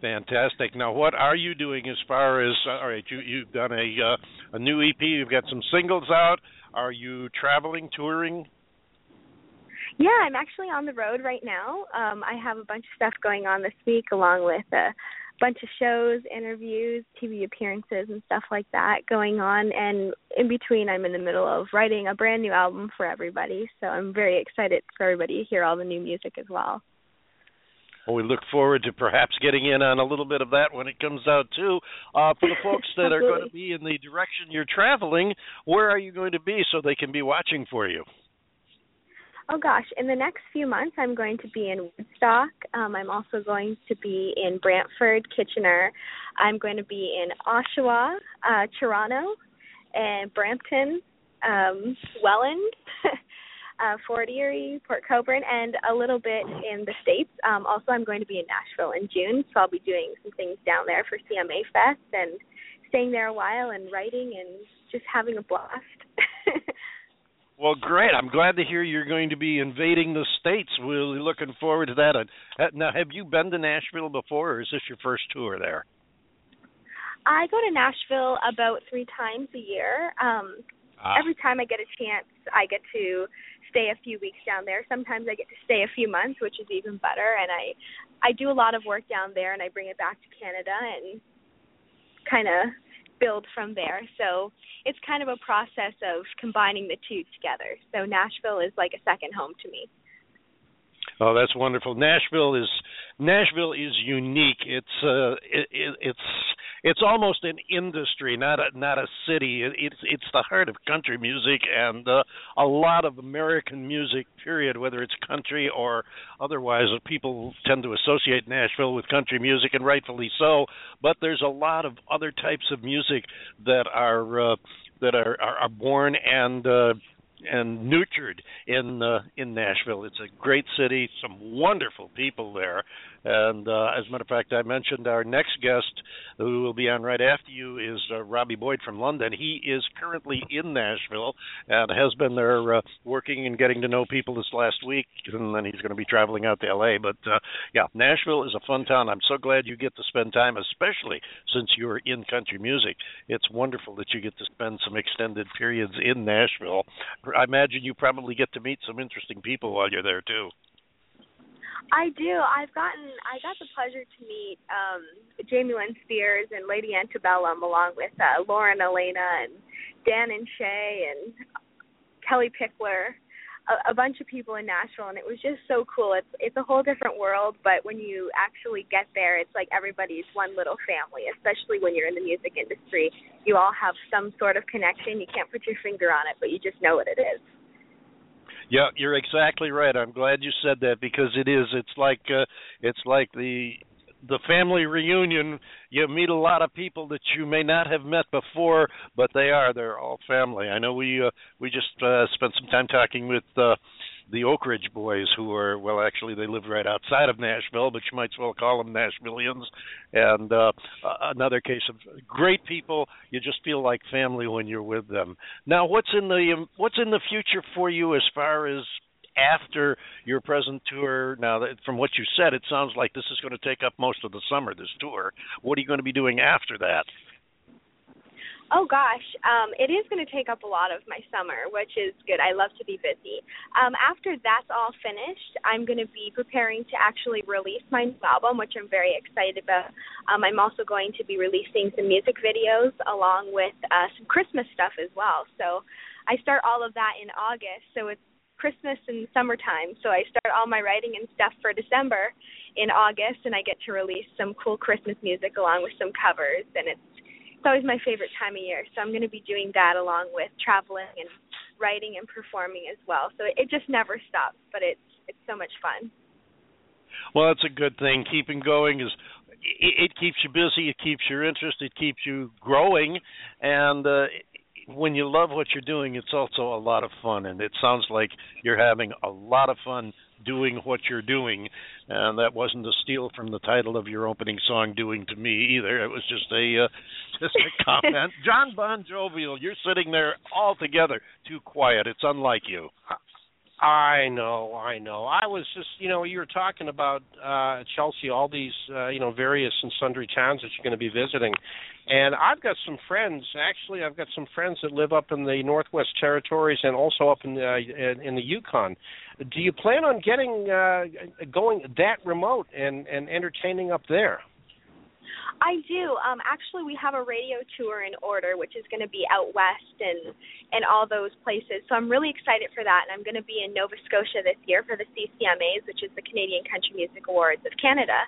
Fantastic. Now, what are you doing as far as uh, all right? You you've done a uh, a new EP. You've got some singles out. Are you traveling, touring? Yeah, I'm actually on the road right now. Um, I have a bunch of stuff going on this week, along with a bunch of shows, interviews, TV appearances, and stuff like that going on. And in between, I'm in the middle of writing a brand new album for everybody. So I'm very excited for everybody to hear all the new music as well. Well, we look forward to perhaps getting in on a little bit of that when it comes out too. Uh, for the folks that are going to be in the direction you're traveling, where are you going to be so they can be watching for you? Oh gosh, in the next few months, I'm going to be in Woodstock. Um, I'm also going to be in Brantford, Kitchener. I'm going to be in Oshawa, uh, Toronto, and Brampton, um, Welland, uh, Fort Erie, Port Colborne, and a little bit in the States. Um, also, I'm going to be in Nashville in June, so I'll be doing some things down there for CMA Fest and staying there a while and writing and just having a blast. Well, great. I'm glad to hear you're going to be invading the states. We're looking forward to that. Uh, Now, have you been to Nashville before, or is this your first tour there? I go to Nashville about three times a year. Um, Ah. Every time I get a chance, I get to stay a few weeks down there. Sometimes I get to stay a few months, which is even better. And I, I do a lot of work down there, and I bring it back to Canada and kind of build from there. So it's kind of a process of combining the two together. So Nashville is like a second home to me. Oh, that's wonderful. Nashville is Nashville is unique. It's uh it, it, it's it's almost an industry, not a not a city. It, it's it's the heart of country music and uh, a lot of American music. Period. Whether it's country or otherwise, people tend to associate Nashville with country music, and rightfully so. But there's a lot of other types of music that are uh, that are, are are born and uh, and nurtured in uh, in Nashville. It's a great city, some wonderful people there, and uh, as a matter of fact, I mentioned our next guest, who will be on right after you, is uh, Robbie Boyd from London. He is currently in Nashville and has been there uh, working and getting to know people this last week, and then he's going to be traveling out to L.A. But uh, yeah, Nashville is a fun town. I'm so glad you get to spend time, especially since you're in country music. It's wonderful that you get to spend some extended periods in Nashville. I imagine you probably get to meet some interesting people while you're there too. I do. I've gotten I got the pleasure to meet um Jamie Lynn Spears and Lady Antebellum along with uh, Lauren Alaina and Dan and Shay and Kellie Pickler, a, a bunch of people in Nashville and it was just so cool. It's it's a whole different world, but when you actually get there it's like everybody's one little family, especially when you're in the music industry. You all have some sort of connection. You can't put your finger on it, but you just know what it is. Yeah, you're exactly right. I'm glad you said that because it is. It's like uh, it's like the the family reunion. You meet a lot of people that you may not have met before, but they are. They're all family. I know we uh, we just uh, spent some time talking with uh, the Oak Ridge boys, who are well, actually they live right outside of Nashville, but you might as well call them Nashvillians. And uh, another case of great people. You just feel like family when you're with them. Now, what's in the um, what's in the future for you as far as after your present tour now from what you said it sounds like this is going to take up most of the summer this tour what are you going to be doing after that Oh gosh, um, it is going to take up a lot of my summer, which is good. I love to be busy. Um, after that's all finished, I'm going to be preparing to actually release my new album, which I'm very excited about. Um, I'm also going to be releasing some music videos along with uh, some Christmas stuff as well. So I start all of that in August. So it's Christmas and summertime. So I start all my writing and stuff for December in August, and I get to release some cool Christmas music along with some covers, and it's it's always my favorite time of year. So I'm going to be doing that along with traveling and writing and performing as well. So it just never stops, but it's it's so much fun. Well, that's a good thing. Keeping going is it, it keeps you busy, it keeps your interest, it keeps you growing, and uh, when you love what you're doing, it's also a lot of fun. And it sounds like you're having a lot of fun doing what you're doing, and that wasn't a steal from the title of your opening song, "Doing to Me" either. It was just a uh, just a comment. John Bon Jovial, you're sitting there all together, too quiet. It's unlike you. I know, I know. I was just, you know, you were talking about uh Chelsea, all these, uh, you know, various and sundry towns that you're going to be visiting, and I've got some friends. Actually, I've got some friends that live up in the Northwest Territories and also up in uh, in, in the Yukon. Do you plan on getting uh going that remote and and entertaining up there? I do. Um, actually, we have a radio tour in order, which is going to be out west and and all those places. So I'm really excited for that. And I'm going to be in Nova Scotia this year for the CCMAs, which is the Canadian Country Music Awards of Canada.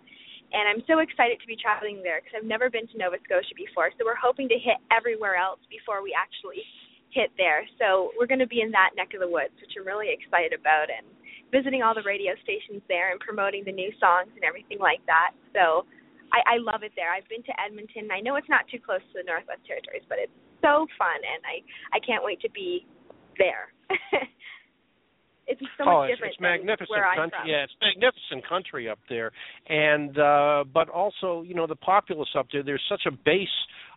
And I'm so excited to be traveling there because I've never been to Nova Scotia before. So we're hoping to hit everywhere else before we actually hit there. So we're going to be in that neck of the woods, which I'm really excited about, and visiting all the radio stations there and promoting the new songs and everything like that. So I, I love it there. I've been to Edmonton. I know it's not too close to the Northwest Territories, but it's so fun, and I I can't wait to be there. it's so oh, it's, different it's magnificent where I'm country. from. Yeah, it's magnificent country up there, and uh but also, you know, the populace up there. There's such a base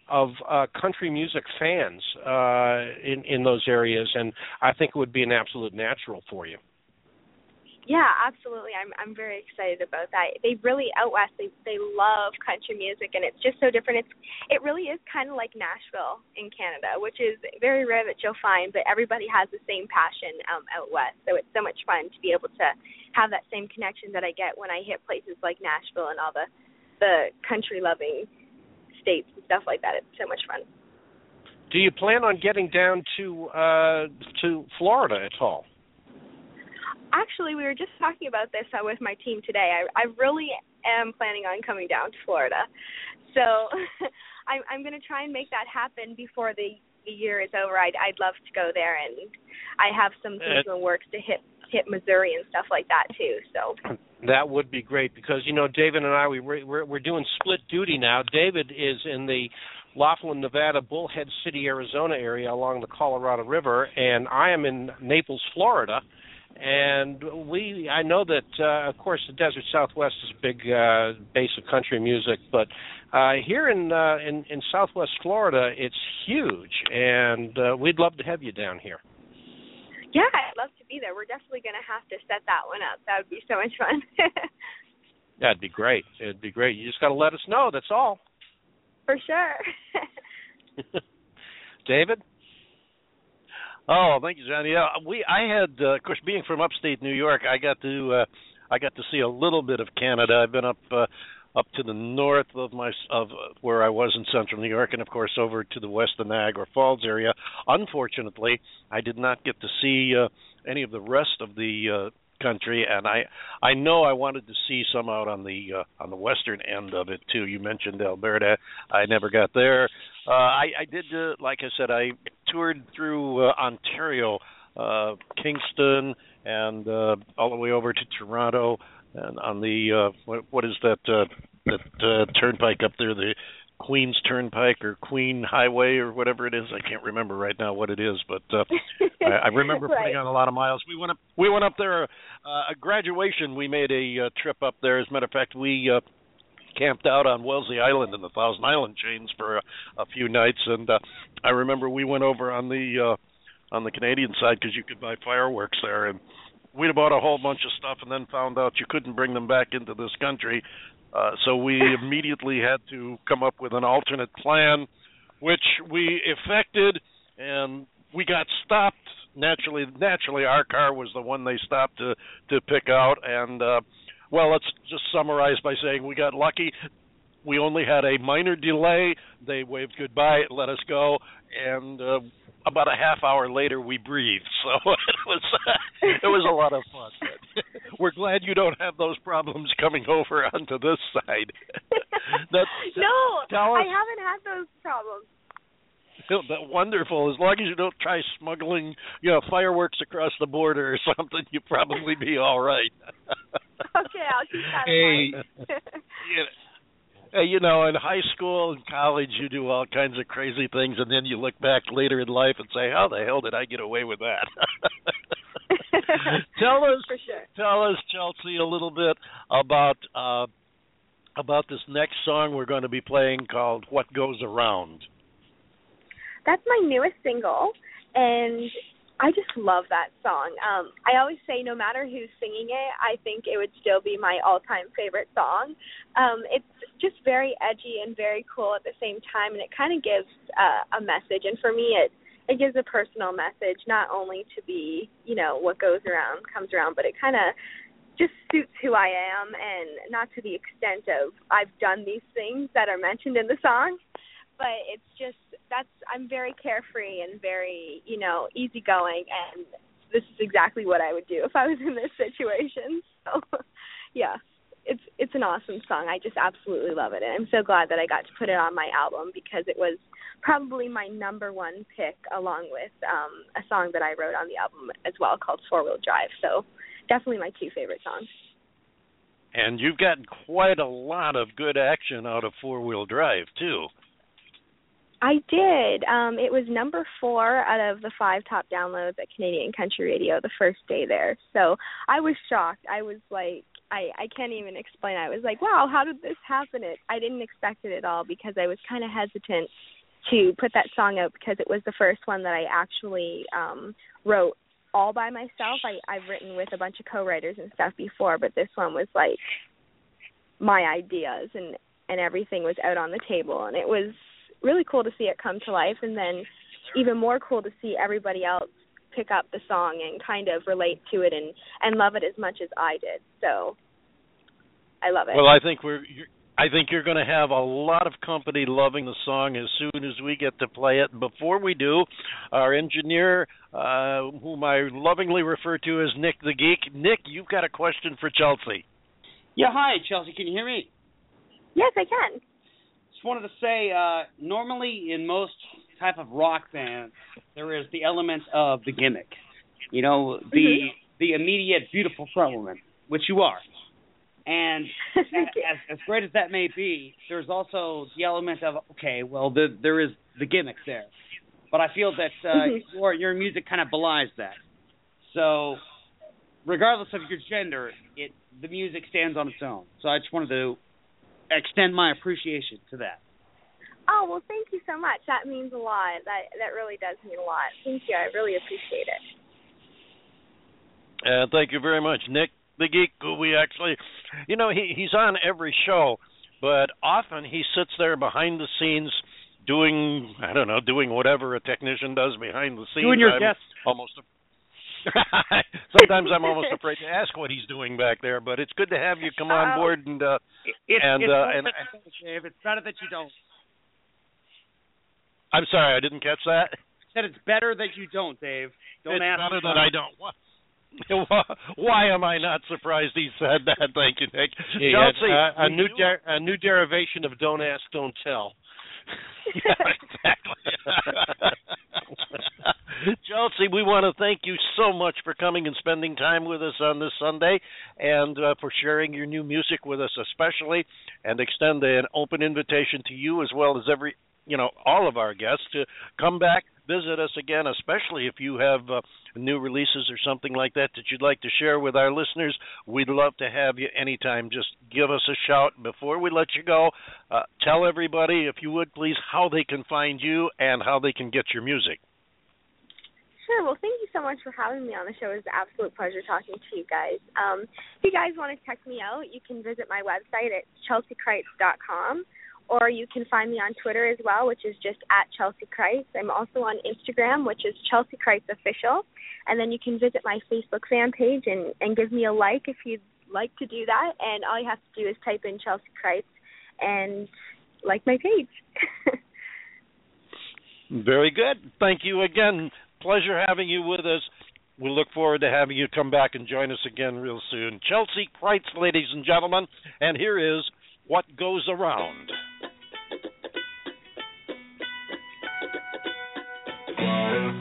of uh country music fans uh in in those areas, and I think it would be an absolute natural for you. Yeah, absolutely. I'm I'm very excited about that. They really out west they they love country music and it's just so different. It's it really is kind of like Nashville in Canada, which is very rare that you'll find, but everybody has the same passion um out west. So it's so much fun to be able to have that same connection that I get when I hit places like Nashville and all the the country loving states and stuff like that. It's so much fun. Do you plan on getting down to uh to Florida at all? Actually, we were just talking about this uh, with my team today. I, I really am planning on coming down to Florida, so I'm, I'm going to try and make that happen before the, the year is over. I'd, I'd love to go there, and I have some things in the works to hit hit Missouri and stuff like that too. So That would be great because you know David and I we we're we're doing split duty now. David is in the Laughlin, Nevada, Bullhead City, Arizona area along the Colorado River, and I am in Naples, Florida. And we, I know that, uh, of course, the Desert Southwest is a big uh, base of country music, but uh, here in, uh, in in Southwest Florida, it's huge, and uh, we'd love to have you down here. yeah, I'd love to be there. We're definitely going to have to set that one up. That would be so much fun. That'd be great. It'd be great. You just got to let us know. That's all. For sure. David. Oh, thank you, Johnny. Yeah, we I had, uh, of course, being from upstate New York, I got to uh, I got to see a little bit of Canada. I've been up uh, up to the north of my of where I was in central New York, and of course over to the west of Niagara Falls area. Unfortunately, I did not get to see uh, any of the rest of the uh, country, and I I know I wanted to see some out on the uh, on the western end of it too. You mentioned Alberta. I never got there. Uh, I, I did, uh, like I said, I toured through uh, Ontario, uh, Kingston, and uh, all the way over to Toronto, and on the uh, what, what is that uh, that uh, turnpike up there, the Queens Turnpike or Queen Highway or whatever it is. I can't remember right now what it is, but uh, I, I remember Right. putting on a lot of miles. We went up. We went up there. Uh, a graduation. We made a uh, trip up there. As a matter of fact, we uh, camped out on Wellesley Island in the Thousand Island chains for a, a few nights, and uh, I remember we went over on the uh, on the Canadian side because you could buy fireworks there, and we'd bought a whole bunch of stuff, and then found out you couldn't bring them back into this country. Uh, so we immediately had to come up with an alternate plan. which we effected, and we got stopped. Naturally, naturally, our car was the one they stopped to to pick out, and uh, well, let's just summarize by saying we got lucky. We only had a minor delay. They waved goodbye, let us go, and uh, about a half hour later we breathed. So it was it was a lot of fun. We're glad you don't have those problems coming over onto this side. That's no, tell I haven't had those problems. that wonderful. As long as you don't try smuggling, you know, fireworks across the border or something, you'll probably be all right. Okay, I'll keep that Hey. You know, in high school and college, you do all kinds of crazy things, and then you look back later in life and say, "How the hell did I get away with that?" tell us, sure. tell us, Chelsea, a little bit about uh, about this next song we're going to be playing called "What Goes Around." That's my newest single, and I just love that song. Um, I always say, no matter who's singing it, I think it would still be my all-time favorite song. Um, it's just very edgy and very cool at the same time, and it kind of gives uh, a message. And for me, it it gives a personal message, not only to be, you know, what goes around comes around, but it kind of just suits who I am, and not to the extent of I've done these things that are mentioned in the song but it's just that's I'm very carefree and very you know easygoing, and this is exactly what I would do if I was in this situation. So, yeah, it's it's an awesome song. I just absolutely love it, and I'm so glad that I got to put it on my album because it was probably my number one pick, along with um a song that I wrote on the album as well called Four Wheel Drive. So, definitely my two favorite songs. And you've gotten quite a lot of good action out of four wheel drive too. I did. Um, it was number four out of the five top downloads at Canadian Country Radio the first day there. So I was shocked. I was like, I I can't even explain. I was like, wow, how did this happen? It I didn't expect it at all because I was kind of hesitant to put that song out because it was the first one that I actually um wrote all by myself. I I've written with a bunch of co-writers and stuff before, but this one was like my ideas and and everything was out on the table and it was really cool to see it come to life and then even more cool to see everybody else pick up the song and kind of relate to it and and love it as much as I did. So I love it. Well, I think we're. You're, I think you're going to have a lot of company loving the song as soon as we get to play it. Before we do, our engineer, uh, whom I lovingly refer to as Nick the Geek, Nick, you've got a question for Chelsea. Yeah, hi, Chelsea. Can you hear me? Yes, I can. Just wanted to say, uh, normally in most type of rock bands, there is the element of the gimmick. You know, the Mhm. the immediate beautiful front woman, which you are. And as, as great as that may be, there's also the element of okay, well, the, there is the gimmicks there. But I feel that uh, Mhm. your your music kind of belies that. So, regardless of your gender, it the music stands on its own. So I just wanted to extend my appreciation to that. Oh well, thank you so much. That means a lot. That that really does mean a lot. Thank you. I really appreciate it. Uh, thank you very much, Nick the Geek. Who we actually, you know, he he's on every show, but often he sits there behind the scenes doing I don't know, doing whatever a technician does behind the scenes. Doing your I'm desk. almost. Sometimes I'm almost afraid to ask what he's doing back there, but it's good to have you come on Uh, board and uh It's, and it's uh and that you don't, Dave. It's better that you don't. I'm sorry, I didn't catch that. Said it's better that you don't, Dave. Don't it's ask. better me. that I don't. What? Why am I not surprised he said that? Thank you, Nick. Yeah, Chelsea, uh, a new you- der- a new derivation of don't ask, don't tell. Yeah, exactly. Chelsea, we want to thank you so much for coming and spending time with us on this Sunday and uh, for sharing your new music with us, especially, and extend an open invitation to you as well as every, you know, all of our guests to come back, visit us again, especially if you have uh, new releases or something like that that you'd like to share with our listeners. We'd love to have you anytime. Just give us a shout before we let you go. Uh, tell everybody, if you would please, how they can find you and how they can get your music. Sure. Well, thank you so much for having me on the show. It was an absolute pleasure talking to you guys. Um, if you guys want to check me out, you can visit my website at chelseacrites.com, or you can find me on Twitter as well, which is just at Chelsea Crites. I'm also on Instagram, which is Chelsea Crites Official. And then you can visit my Facebook fan page and, and give me a like if you'd like to do that. And all you have to do is type in Chelsea Crites and like my page. Very good. Thank you again. Pleasure having you with us. We look forward to having you come back and join us again real soon. Chelsea Crites, ladies and gentlemen, and here is What Goes Around. You've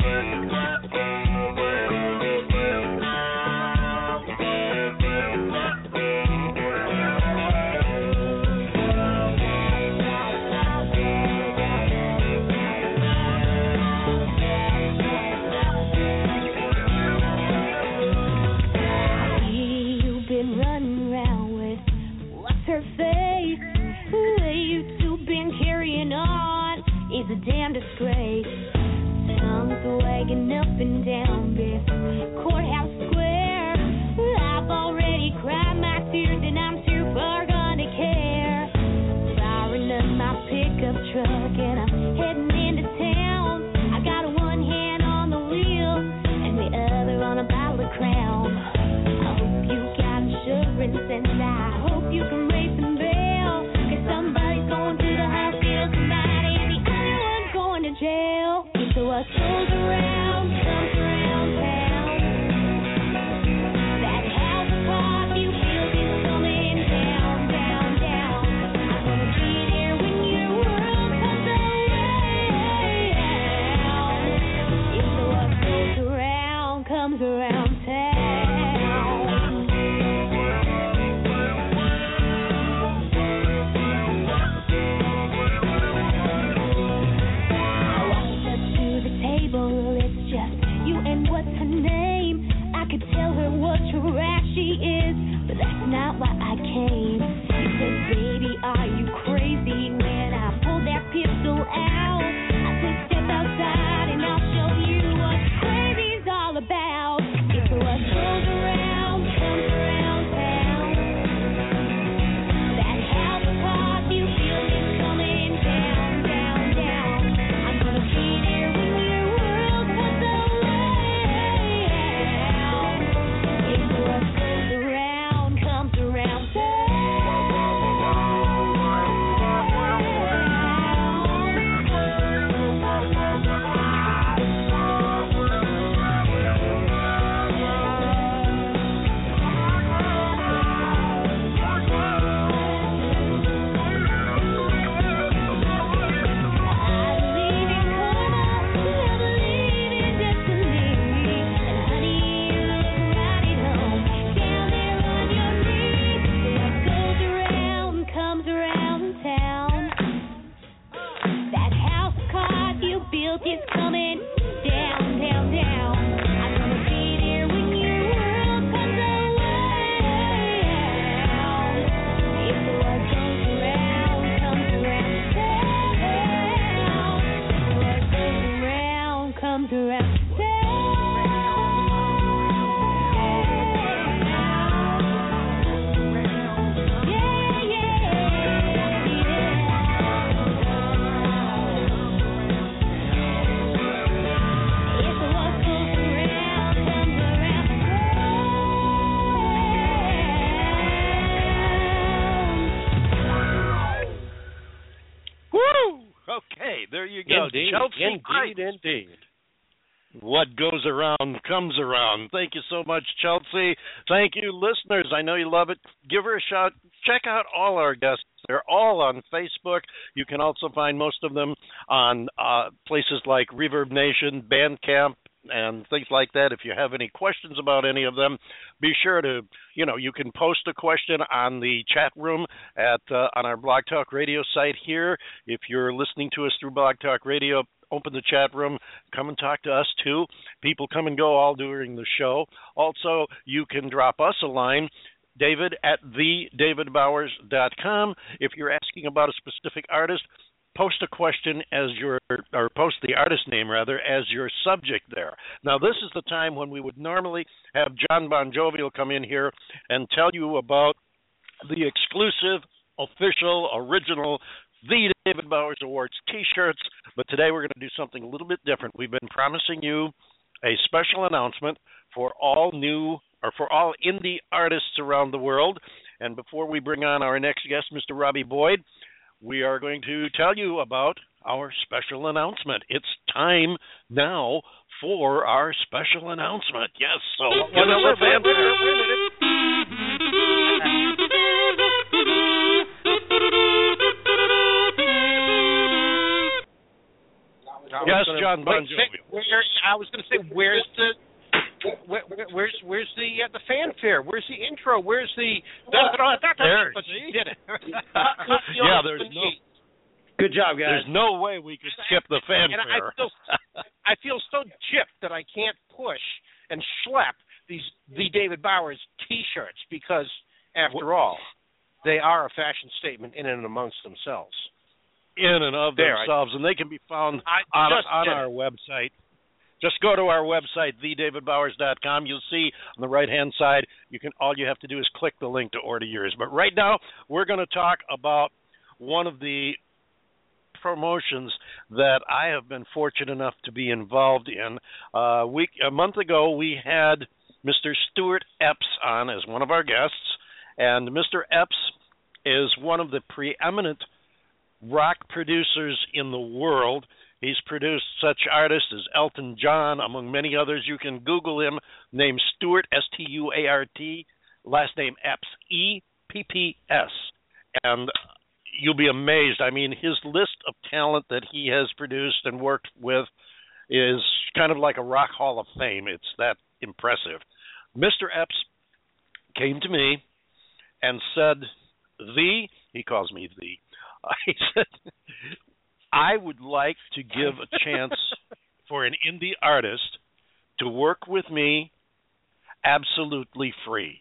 you go. Indeed, Chelsea indeed, indeed. What goes around comes around. Thank you so much, Chelsea. Thank you, listeners. I know you love it. Give her a shout. Check out all our guests. They're all on Facebook. You can also find most of them on uh, places like Reverb Nation, Bandcamp, and things like that. If you have any questions about any of them, be sure to, you know, you can post a question on the chat room at uh, on our Blog Talk Radio site here. If you're listening to us through Blog Talk Radio, open the chat room, come and talk to us too. People come and go all during the show. Also, you can drop us a line. David at thedavidbowers.com. If you're asking about a specific artist, post a question as your or post the artist name rather as your subject there. Now this is the time when we would normally have John Bon Jovial come in here and tell you about the exclusive, official, original the David Bowers Awards T-shirts. But today we're going to do something a little bit different. We've been promising you a special announcement for all new or for all indie artists around the world. And before we bring on our next guest, Mr. Robbie Boyd, we are going to tell you about our special announcement. It's time now for our special announcement. Yes, so give us a fanfare. Yes, John Bon Wait, where, I was going to say, where's the where, where, where's where's the uh, the fanfare? Where's the intro? Where's the There. did? Yeah, there's no Good job, guys. there's no way we could skip the and I fanfare. feel I feel so gypped that I can't push and schlep these the David Bowers T-shirts because, after all, they are a fashion statement in and amongst themselves. in and of There, I- themselves, and they can be found on, on our it. website. Just go to our website, thedavidbowers.com. You'll see on the right hand side, you can all you have to do is click the link to order yours. But right now, we're going to talk about one of the promotions that I have been fortunate enough to be involved in. Uh, week a month ago, we had Mr. Stuart Epps on as one of our guests, and Mr. Epps is one of the preeminent rock producers in the world. He's produced such artists as Elton John, among many others. You can Google him, Name Stuart S T U A R T, last name Epps E P P S, and you'll be amazed. I mean, his list of talent that he has produced and worked with is kind of like a rock hall of fame. It's that impressive. Mr. Epps came to me and said, "The," he calls me the. Uh, he said, "I would like to give a chance for an indie artist to work with me absolutely free."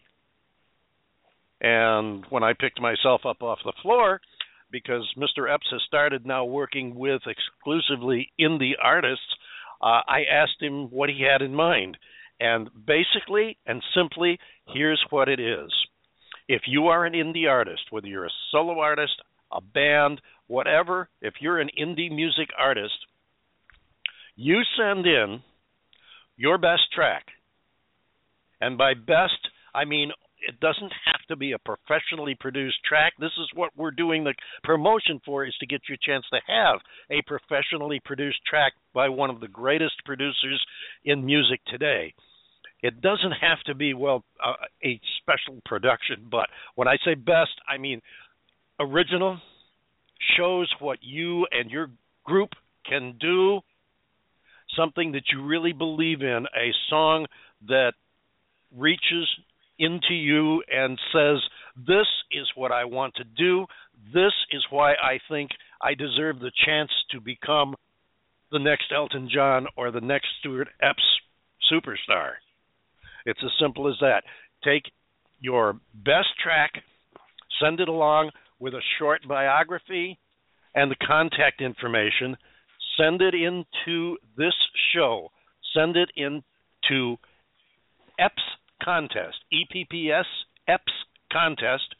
And when I picked myself up off the floor, because Mr. Epps has started now working with exclusively indie artists, uh, I asked him what he had in mind. And basically and simply, here's what it is. If you are an indie artist, whether you're a solo artist, a band, whatever, if you're an indie music artist, you send in your best track. And by best, I mean it doesn't have to be a professionally produced track. This is what we're doing the promotion for is to get you a chance to have a professionally produced track by one of the greatest producers in music today. It doesn't have to be well uh, a special production, but when I say best, I mean original shows what you and your group can do, something that you really believe in, a song that reaches into you and says, This is what I want to do. This is why I think I deserve the chance to become the next Elton John or the next Stuart Epps superstar. It's as simple as that. Take your best track, send it along with a short biography and the contact information. Send it into this show. Send it into Epps contest, E P P S Epps contest.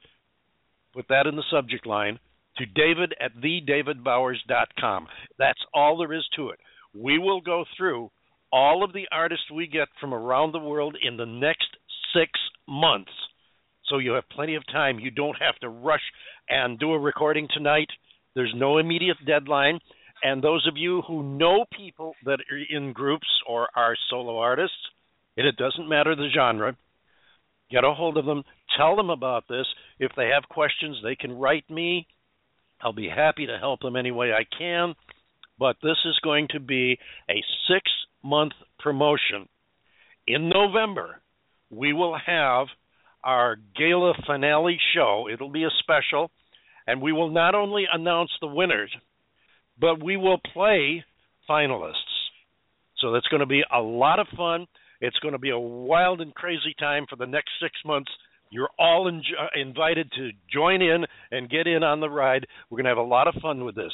Put that in the subject line to David at thedavidbowers.com. That's all there is to it. We will go through all of the artists we get from around the world in the next six months. So you have plenty of time. You don't have to rush and do a recording tonight. There's no immediate deadline. And those of you who know people that are in groups or are solo artists, it doesn't matter the genre, get a hold of them, tell them about this. If they have questions, they can write me. I'll be happy to help them any way I can. But this is going to be a six month promotion. In November, we will have our gala finale show. It'll be a special, and we will not only announce the winners, but we will play finalists. So that's going to be a lot of fun. It's going to be a wild and crazy time for the next six months. You're all in, uh, invited to join in and get in on the ride. We're going to have a lot of fun with this.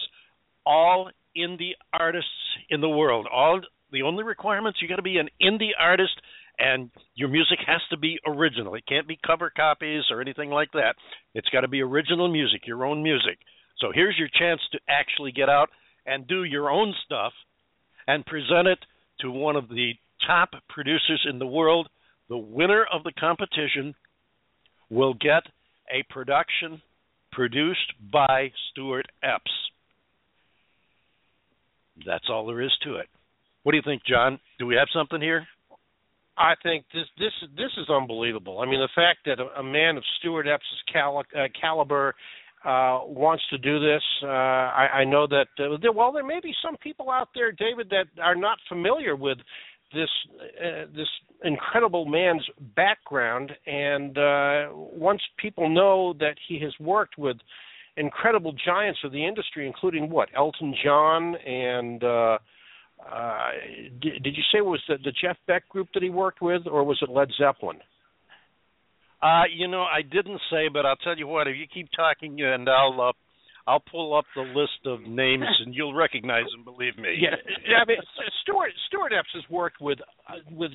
All indie artists in the world. All the only requirements you got to be an indie artist and your music has to be original. It can't be cover copies or anything like that. It's got to be original music, your own music. So here's your chance to actually get out and do your own stuff and present it to one of the top producers in the world. The winner of the competition will get a production produced by Stuart Epps. That's all there is to it. What do you think, John? Do we have something here? I think this this this is unbelievable. I mean, the fact that a, a man of Stuart Epps' cali- uh, caliber uh, wants to do this. Uh, I, I know that uh, there, well, there may be some people out there, David, that are not familiar with this uh, this incredible man's background. And uh, once people know that he has worked with incredible giants of the industry, including what Elton John and uh, uh, did, did you say it was the, the Jeff Beck group that he worked with, or was it Led Zeppelin? Uh, you know, I didn't say, but I'll tell you what. If you keep talking, and I'll uh, I'll pull up the list of names, and you'll recognize them. Believe me. Yeah, yeah I mean, Stuart Stuart Epps has worked with uh, with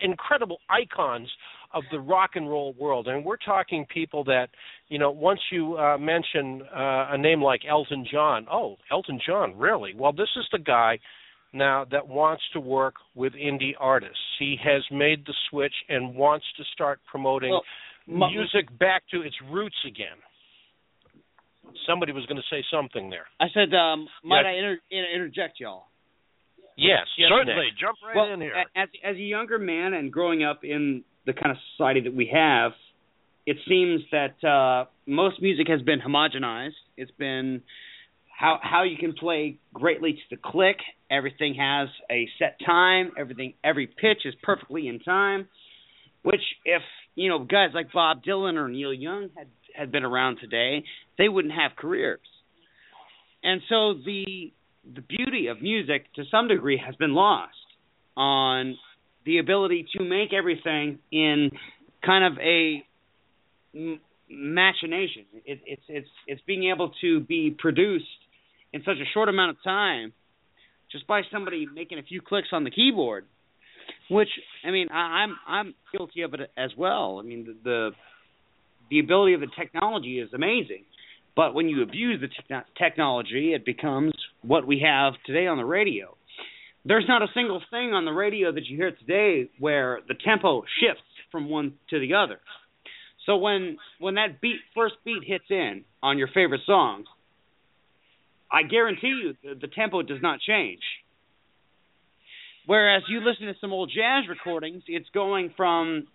incredible icons of the rock and roll world, and we're talking people that you know. Once you uh, mention uh, a name like Elton John, oh, Elton John, really? Well, this is the guy now that wants to work with indie artists. He has made the switch and wants to start promoting Well, my- music back to its roots again. Somebody was going to say something there. I said, um, might Yes. I inter- inter- interject y'all? Yes, yes, Certainly, Nick. jump right well, in here. As as a younger man and growing up in the kind of society that we have, it seems that uh, most music has been homogenized. It's been how how you can play greatly to the click. Everything has a set time. Everything every pitch is perfectly in time. Which if you know guys like Bob Dylan or Neil Young had had been around today, they wouldn't have careers. And so the the beauty of music to some degree has been lost on the ability to make everything in kind of a machination. It, it's it's it's being able to be produced in such a short amount of time just by somebody making a few clicks on the keyboard. Which I mean, I, I'm I'm guilty of it as well. I mean, the, the the ability of the technology is amazing, but when you abuse the te- technology, it becomes what we have today on the radio. There's not a single thing on the radio that you hear today where the tempo shifts from one to the other. So when when that beat first beat hits in on your favorite songs, I guarantee you the, the tempo does not change. Whereas you listen to some old jazz recordings, it's going from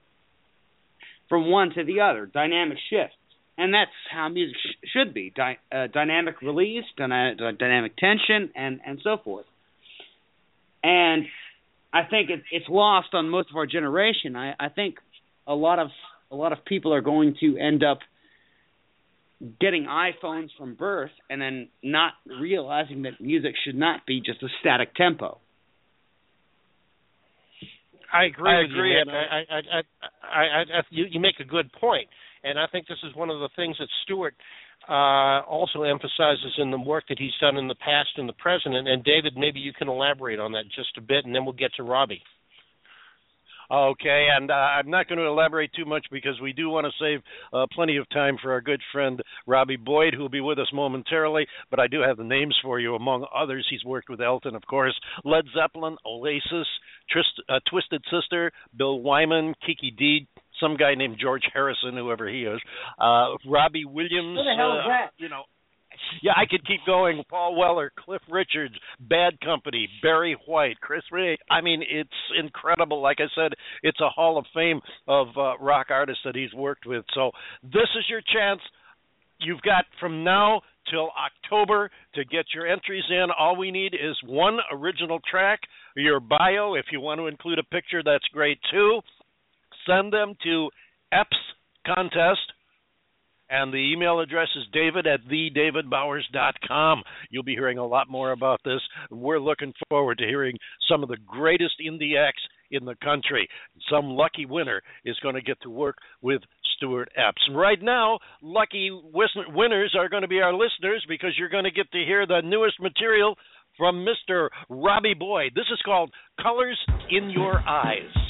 from one to the other, dynamic shifts, and that's how music sh- should be: Dy- uh, dynamic release, dyna- dynamic tension, and and so forth. And I think it, it's lost on most of our generation. I, I think a lot of a lot of people are going to end up getting iPhones from birth and then not realizing that music should not be just a static tempo. I agree I with agree, you, and I, I, I, I, I, I, you, you make a good point, and I think this is one of the things that Stuart uh, also emphasizes in the work that he's done in the past and the present. And, and David, maybe you can elaborate on that just a bit, and then we'll get to Robbie. Okay, and uh, I'm not going to elaborate too much because we do want to save uh, plenty of time for our good friend Robbie Boyd, who will be with us momentarily. But I do have the names for you. Among others, he's worked with Elton, of course, Led Zeppelin, Oasis, Trist, uh, Twisted Sister, Bill Wyman, Kiki Dee, some guy named George Harrison, whoever he is, uh, Robbie Williams. Who the hell is uh, that? You know, yeah, I could keep going. Paul Weller, Cliff Richards, Bad Company, Barry White, Chris Rea. I mean, it's incredible. Like I said, it's a hall of fame of uh, rock artists that he's worked with. So this is your chance. You've got from now till October to get your entries in. All we need is one original track, your bio. If you want to include a picture, that's great too. Send them to Epps Contest and the email address is david at thedavidbowers.com. You'll be hearing a lot more about this. We're looking forward to hearing some of the greatest indie acts in the country. Some lucky winner is going to get to work with Stuart Epps. Right now, lucky winners are going to be our listeners because you're going to get to hear the newest material from Mr. Robbie Boyd. This is called Colors in Your Eyes.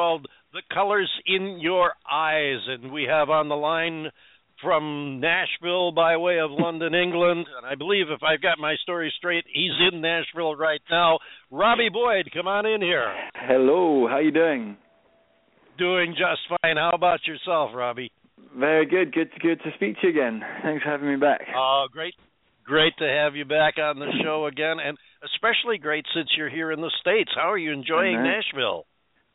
Called The Colors in Your Eyes. And we have on the line from Nashville by way of London, England. And I believe if I've got my story straight, he's in Nashville right now. Robbie Boyd, come on in here. Hello, how you doing? Doing just fine. How about yourself, Robbie? Very good. Good good to speak to you again. Thanks for having me back. Oh, great. Great to have you back on the show again, and especially great since you're here in the States. How are you enjoying Nashville?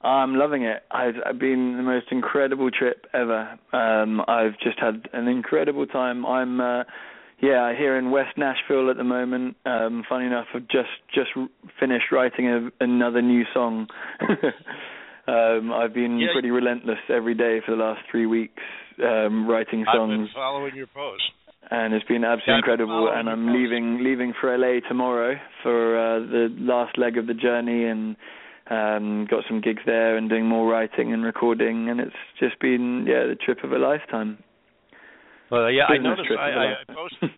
I'm loving it. I've, I've been the most incredible trip ever. Um, I've just had an incredible time. I'm, uh, yeah, here in West Nashville at the moment. Um, funny enough, I've just just finished writing a, another new song. um, I've been Yeah. pretty relentless every day for the last three weeks, um, writing I've songs. been following your post. and it's been absolutely Yeah, I've incredible. And I'm posts. leaving leaving for LA tomorrow for uh, the last leg of the journey, and um, got some gigs there and doing more writing and recording, and it's just been yeah the trip of a lifetime. Well, yeah, I noticed. trip I, I, I posted.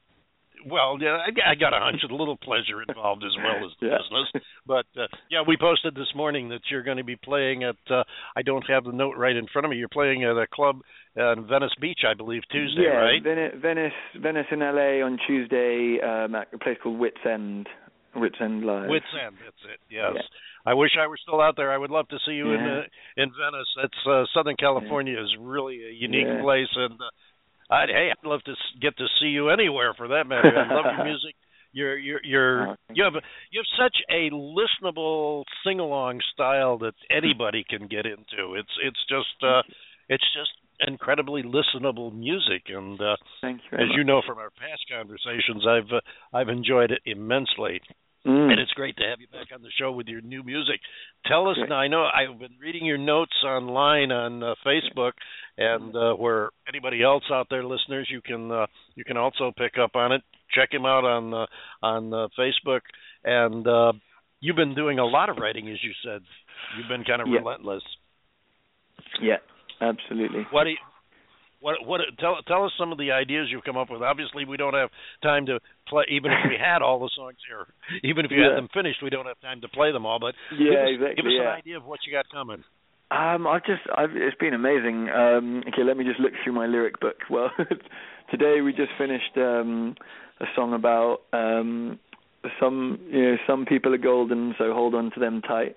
Well, yeah, I, I got a hunch, a little pleasure involved as well as the Yeah. business. But uh, yeah, we posted this morning that you're going to be playing at. Uh, I don't have the note right in front of me. You're playing at a club in Venice Beach, I believe, Tuesday, yeah, right? Venice, Venice, Venice in LA on Tuesday um, at a place called Wits End. Wits End Live. Wits End, that's it. Yes. Yeah. I wish I were still out there. I would love to see you in uh, in Venice. That's uh, Southern California is really a unique Yeah. place, and uh, I'd hey, I'd love to get to see you anywhere for that matter. I love your music. You're you're you're Oh, you have you have such a listenable sing along style that anybody can get into. It's it's just uh it's just incredibly listenable music and uh Thank you. As you know from our past conversations I've uh, I've enjoyed it immensely. Mm. And it's great to have you back on the show with your new music. Tell us Great. now. I know I've been reading your notes online on uh, Facebook, and uh, where anybody else out there, listeners, you can uh, you can also pick up on it. Check him out on uh, on uh, Facebook. And uh, you've been doing a lot of writing, as you said. You've been kind of Yeah. relentless. Yeah, absolutely. What do you, what what tell tell us some of the ideas you've come up with. Obviously, we don't have time to play. Even if we had all the songs here, even if you Yeah. had them finished, we don't have time to play them all. But Yeah, give us, exactly, give us yeah. an idea of what you got coming. Um, I've just, I've, it's been amazing. Um, okay, let me just look through my lyric book. Well, today we just finished um, a song about um, some you know some people are golden, so hold on to them tight.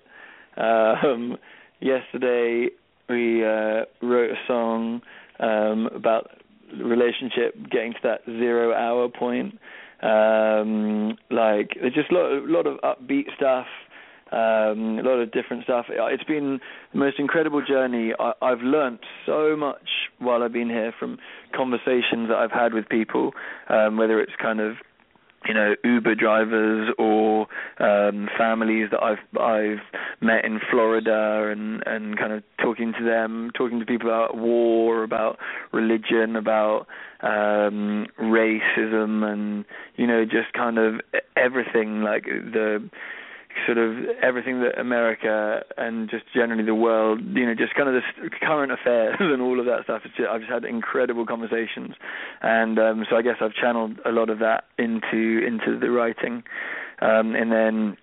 Um, yesterday we uh, wrote a song um, about relationship getting to that zero hour point. Um, like there's just a lot, a lot of upbeat stuff, um, a lot of different stuff. It's been the most incredible journey. I, I've learnt so much while I've been here from conversations that I've had with people, um, whether it's kind of you know Uber drivers or um families that I've I've met in Florida and and kind of talking to them talking to people about war about religion about um racism and you know just kind of everything like the sort of everything that America and just generally the world, you know, just kind of the current affairs and all of that stuff. It's just, I've just had incredible conversations, and um, so I guess I've channeled a lot of that into into the writing, um, and then,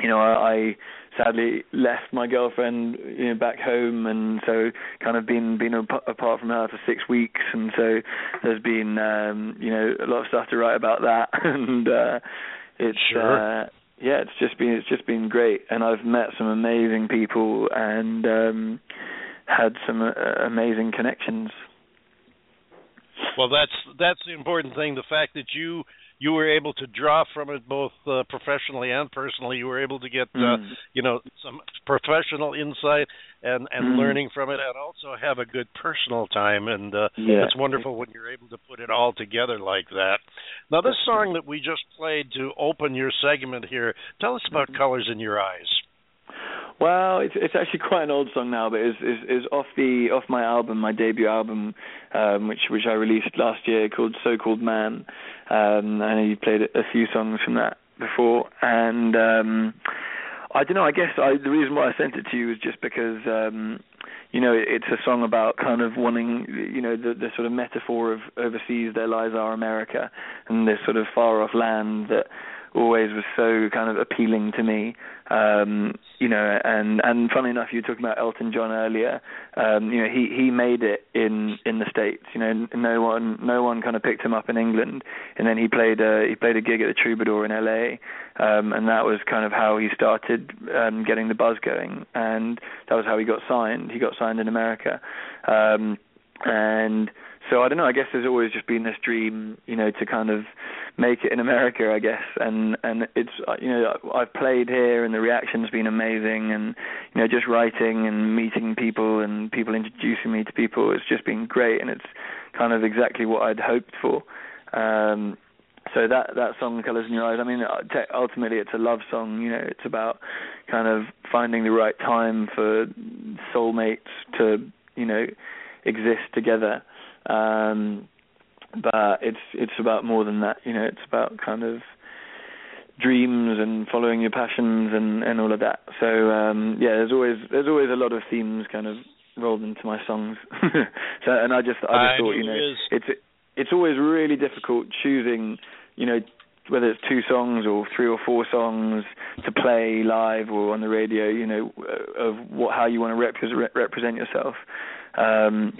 you know, I, I sadly left my girlfriend you know back home. And so kind of been been ap- apart from her for six weeks. And so there's been um you know a lot of stuff to write about that. And uh it's Sure. uh yeah, it's just been it's just been great, and I've met some amazing people and um, had some uh, amazing connections. Well, that's that's the important thing. The fact that you you were able to draw from it both uh, professionally and personally. You were able to get uh, Mm. you know some professional insight and and Mm. learning from it, and also have a good personal time. And uh, Yeah. it's wonderful when you're able to put it all together like that. Now, this song that we just played to open your segment here, tell us about Mm-hmm. "Colors in Your Eyes." Well, it's it's actually quite an old song now, but it's is is off the off my album, my debut album, um, which which I released last year called So Called Man. Um, I know you played a few songs from that before, and um, I don't know. I guess I, the reason why I sent it to you is just because um, you know it's a song about kind of wanting you know the the sort of metaphor of overseas there lies our America and this sort of far off land that always was so kind of appealing to me. Um, you know, and and funny enough, you were talking about Elton John earlier. Um, you know, he he made it in in the states. You know, no one no one kind of picked him up in England, and then he played a he played a gig at the Troubadour in L.A. Um, and that was kind of how he started um, getting the buzz going, and that was how he got signed. He got signed in America, um, and so I don't know. I guess there's always just been this dream, you know, to kind of make it in America, I guess. And and it's uh, you know I've played here and the reaction's been amazing, and you know just writing and meeting people and people introducing me to people, it's just been great, and it's kind of exactly what I'd hoped for. Um, so that that song colors in your eyes i mean uh, ultimately it's a love song you know it's about kind of finding the right time for soulmates to you know exist together um but it's it's about more than that you know it's about kind of dreams and following your passions and and all of that. So um yeah there's always there's always a lot of themes kind of rolled into my songs. So and i just i just I thought you know it it's it's always really difficult choosing you know whether it's two songs or three or four songs to play live or on the radio you know of what how you want to repre- represent yourself. Um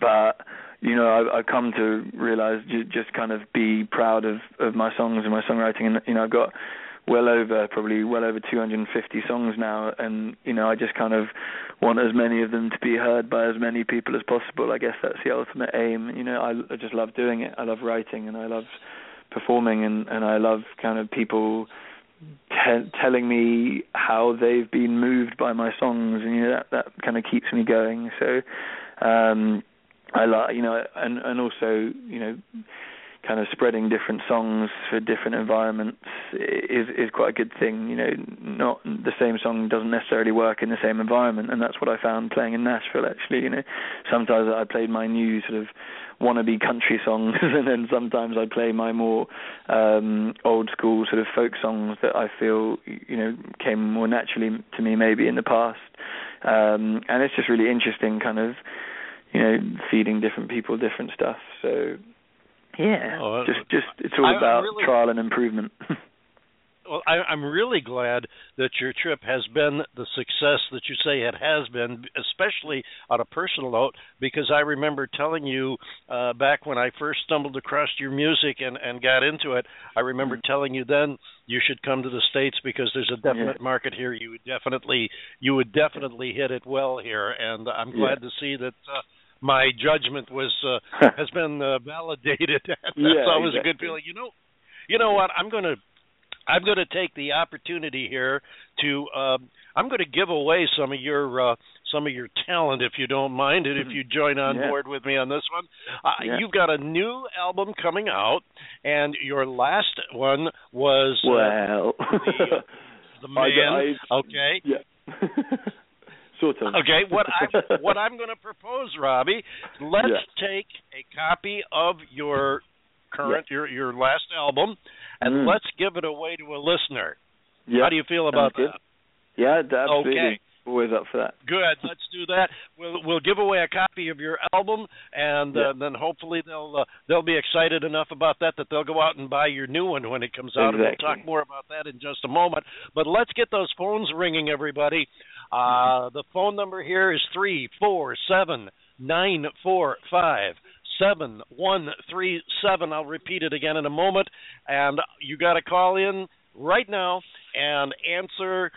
but you know I, I've come to realize ju- just kind of be proud of of my songs and my songwriting. And you know I've got well over probably well over 250 songs now. And you know I just kind of want as many of them to be heard by as many people as possible. I guess that's the ultimate aim. You know I, I just love doing it. I love writing and I love performing. And and I love kind of people te- telling me how they've been moved by my songs. And you know that that kind of keeps me going. So um I like you know and and also you know kind of spreading different songs for different environments is is quite a good thing you know not the same song doesn't necessarily work in the same environment and that's what I found playing in Nashville actually you know. Sometimes I played my new sort of wannabe country songs and then sometimes I play my more um old school sort of folk songs that I feel you know came more naturally to me maybe in the past. Um and it's just really interesting kind of you know feeding different people different stuff so yeah Oh, just just it's all I- I about really- trial and improvement well, I, I'm really glad that your trip has been the success that you say it has been, especially on a personal note, because I remember telling you uh, back when I first stumbled across your music and, and got into it, I remember Mm-hmm. telling you then you should come to the states because there's a definite market here. You would definitely you would definitely hit it well here, and I'm glad to see that. Uh, my judgment was uh, has been uh, validated. That's Yeah, always a good exactly. feeling. You know, you know what? I'm going to I'm going to take the opportunity here to um, I'm going to give away some of your uh, some of your talent if you don't mind it if you join on Yeah. board with me on this one. Uh, Yeah. You've got a new album coming out, and your last one was uh, Well, the I- man. I- okay. yeah, sort of. Okay, what I'm what I'm going to propose, Robbie, let's Yeah. take a copy of your current your your last album, and Mm. let's give it away to a listener. Yeah. How do you feel about Sounds good. that? Yeah, absolutely. Okay. Always up for that. Good. Let's do that. We'll we'll give away a copy of your album, and uh, then hopefully they'll uh, they'll be excited enough about that that they'll go out and buy your new one when it comes out. Exactly. And we'll talk more about that in just a moment. But let's get those phones ringing, everybody. Uh, the phone number here is three four seven nine four five seven one three seven. I'll repeat it again in a moment, and you got to call in right now and answer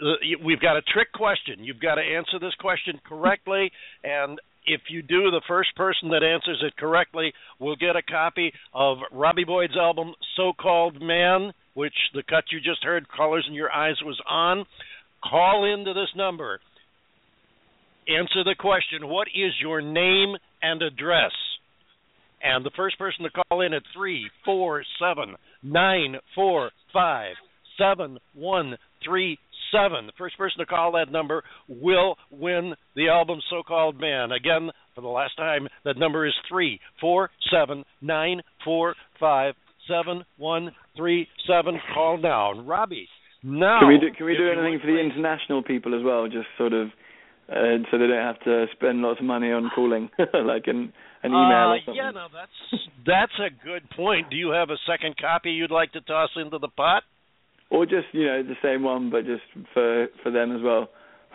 uh, we've got a trick question. You've got to answer this question correctly, and if you do, the first person that answers it correctly will get a copy of Robbie Boyd's album "So Called Man," which the cut you just heard, "Colors in Your Eyes," was on. Call into this number. Answer the question: What is your name and address? And the first person to call in at three four seven nine four five seven one three seven. The first person to call that number will win the album So Called Man. Again, for the last time, that number is three four seven nine four five seven one three seven. Call now. Robbie, now Can we do Can we do anything for the international people as well? Just sort of, uh, so they don't have to spend lots of money on calling, like an an email uh, or something. Yeah, no, that's that's a good point. Do you have a second copy you'd like to toss into the pot? Or just you know the same one, but just for for them as well,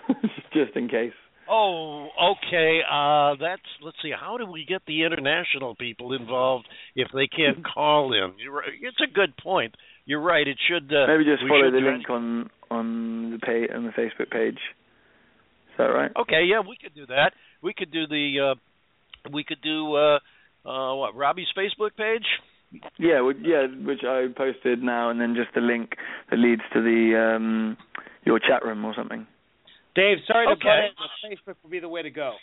just in case. Oh, okay. Uh that's let's see. How do we get the international people involved if they can't call in? You're right. It's a good point. You're right. It should. Uh, Maybe just follow the link on on the page on the Facebook page. Is that right? Okay, yeah, we could do that. We could do the. uh We could do uh uh what Robbie's Facebook page. Yeah, well, yeah, which I posted now, and then just the link that leads to the um your chat room or something. Dave, sorry to Okay. butt in, but Facebook would be the way to go.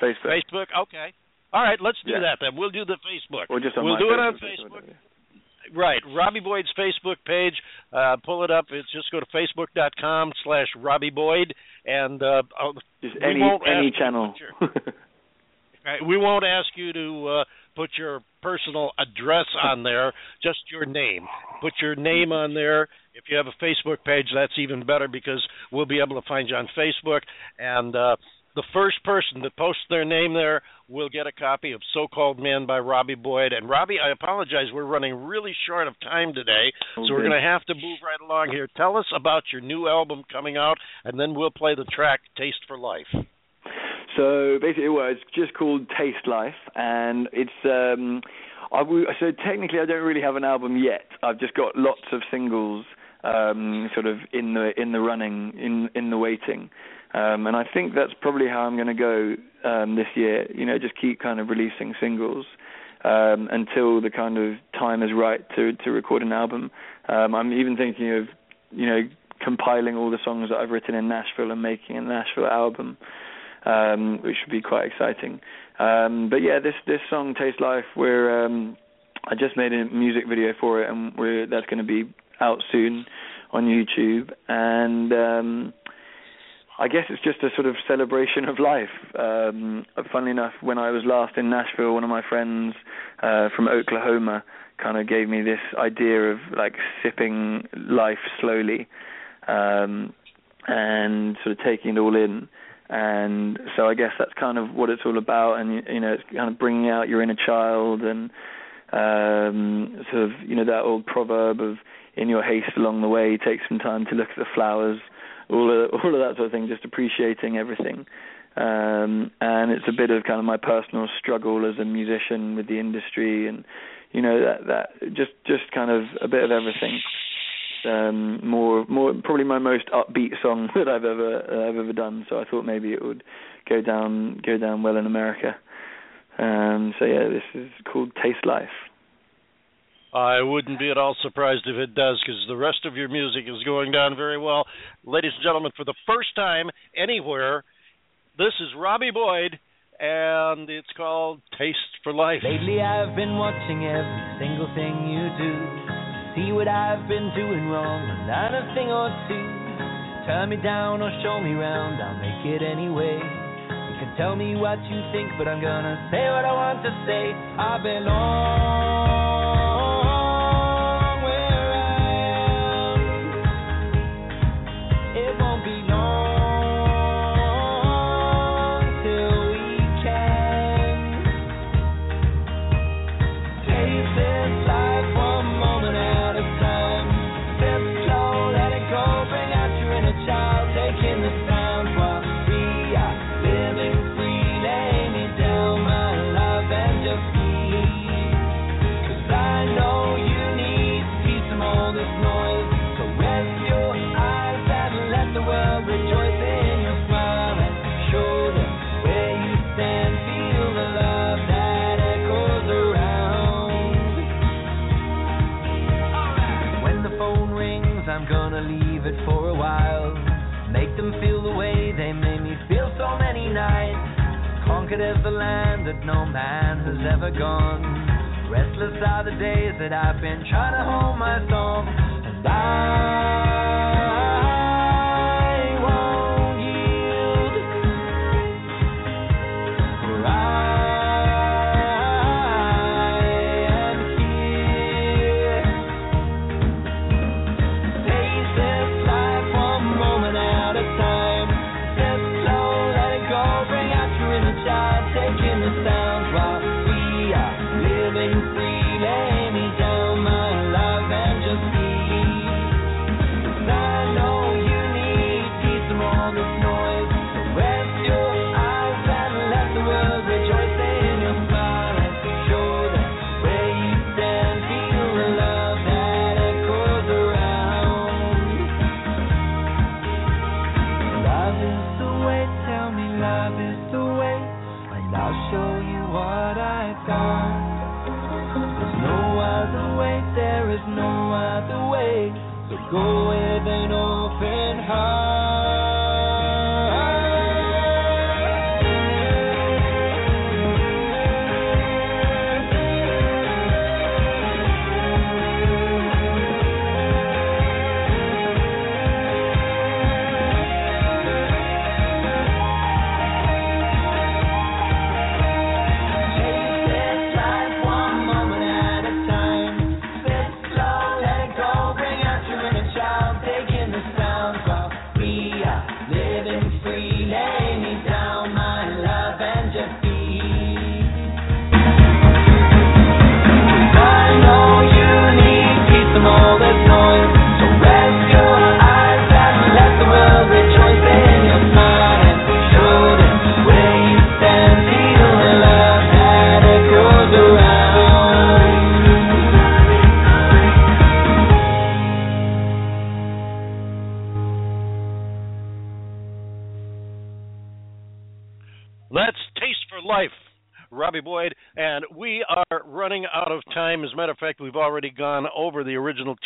Facebook. Facebook. Okay. All right, let's do Yeah. that then. We'll do the Facebook. Or just on we'll my do it on Facebook Facebook. Right, Robbie Boyd's Facebook page. Uh, pull it up. It's just go to facebook.com slash Robbie Boyd, and uh, Just we any won't any ask you to channel. right, we won't ask you to uh, put your personal address on there, just your name. Put your name on there. If you have a Facebook page, that's even better because we'll be able to find you on Facebook. And uh, the first person that posts their name there will get a copy of So Called Man by Robbie Boyd. And Robbie, I apologize, we're running really short of time today, so we're going to have to move right along here. Tell us about your new album coming out, and then we'll play the track Taste for Life. So basically, well, it's just called Taste Life, and it's um, I so technically I don't really have an album yet. I've just got lots of singles, um, sort of in the in the running, in in the waiting, um, and I think that's probably how I'm going to go um, this year. You know, just keep kind of releasing singles um, until the kind of time is right to to record an album. Um, I'm even thinking of you know compiling all the songs that I've written in Nashville and making a Nashville album um, which would be quite exciting. Um, but yeah, this this song "Taste Life," we're um, I just made a music video for it, and we're that's going to be out soon on YouTube. And um, I guess it's just a sort of celebration of life. Um, funnily enough, when I was last in Nashville, one of my friends uh, from Oklahoma kind of gave me this idea of like sipping life slowly um, and sort of taking it all in and so I guess that's kind of what it's all about, and you know, it's kind of bringing out your inner child and Um, sort of, you know, that old proverb of "in your haste along the way, take some time to look at the flowers." All of all of that sort of thing, just appreciating everything. Um, and it's a bit of kind of my personal struggle as a musician with the industry, and you know that that just just kind of a bit of everything. Um, more more probably my most upbeat song that I've ever uh, I've ever done. So I thought maybe it would go down go down well in America. Um, so yeah, this is called Taste Life. I wouldn't be at all surprised if it does, because the rest of your music is going down very well. Ladies and gentlemen, for the first time anywhere, this is Robbie Boyd, and it's called Taste for Life. Lately I've been watching every single thing you do. See what I've been doing wrong, learn a thing or two. Turn me down or show me round, I'll make it anyway. You can tell me what you think, but I'm gonna say what I want to say. I belong Conquered as the land that no man has ever gone. Restless are the days that I've been trying to hold my song. And I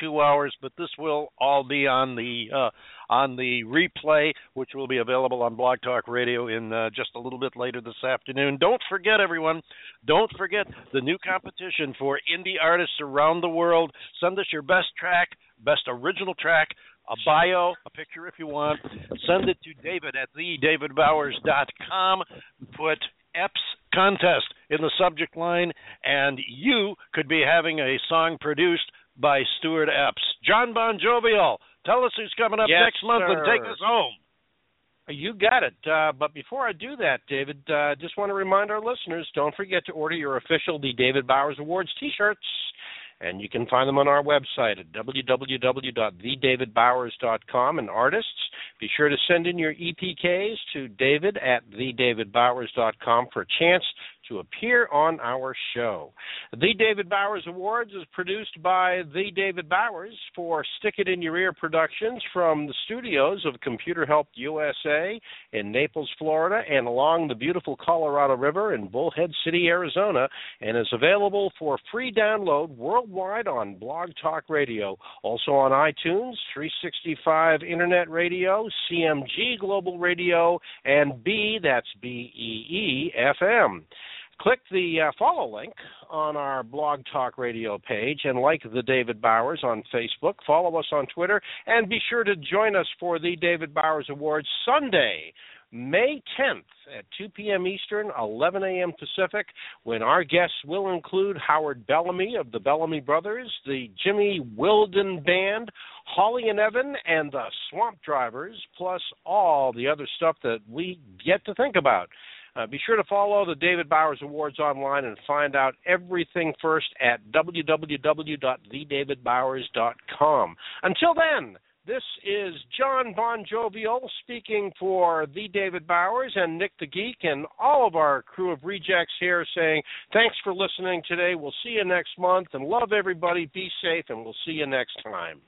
two hours, but this will all be on the uh, on the replay, which will be available on Blog Talk Radio in uh, just a little bit later this afternoon. Don't forget, everyone, don't forget the new competition for indie artists around the world. Send us your best track, best original track a bio, a picture if you want. Send it to David at thedavidbowers.com. Put Epps contest in the subject line, and you could be having a song produced by Stuart Epps. John Bon Jovial, tell us who's coming up Yes, next month and take us home. You got it. Uh, but before I do that, David, uh, just want to remind our listeners don't forget to order your official The David Bowers Awards t shirts. And you can find them on our website at www.thedavidbowers.com. And artists, be sure to send in your EPKs to david at thedavidbowers.com for a chance to appear on our show. The David Bowers Awards is produced by The David Bowers for Stick It In Your Ear Productions from the studios of Computer Help USA in Naples, Florida, and along the beautiful Colorado River in Bullhead City, Arizona, and is available for free download worldwide on Blog Talk Radio, also on iTunes, 365 Internet Radio, CMG Global Radio, and B, that's B E E FM click the uh, follow link on our Blog Talk Radio page and like the David Bowers on Facebook. Follow us on Twitter and be sure to join us for the David Bowers Awards Sunday. May 10th at 2 p.m. Eastern, 11 a.m. Pacific, when our guests will include Howard Bellamy of the Bellamy Brothers, the Jimmy Wilden Band, Holly and Evan, and the Swamp Drivers, plus all the other stuff that we get to think about. Uh, be sure to follow the David Bowers Awards online and find out everything first at www.thedavidbowers.com. Until then, this is John Bon Jovial speaking for the David Bowers and Nick the Geek and all of our crew of rejects here saying thanks for listening today. We'll see you next month and love everybody. Be safe and we'll see you next time.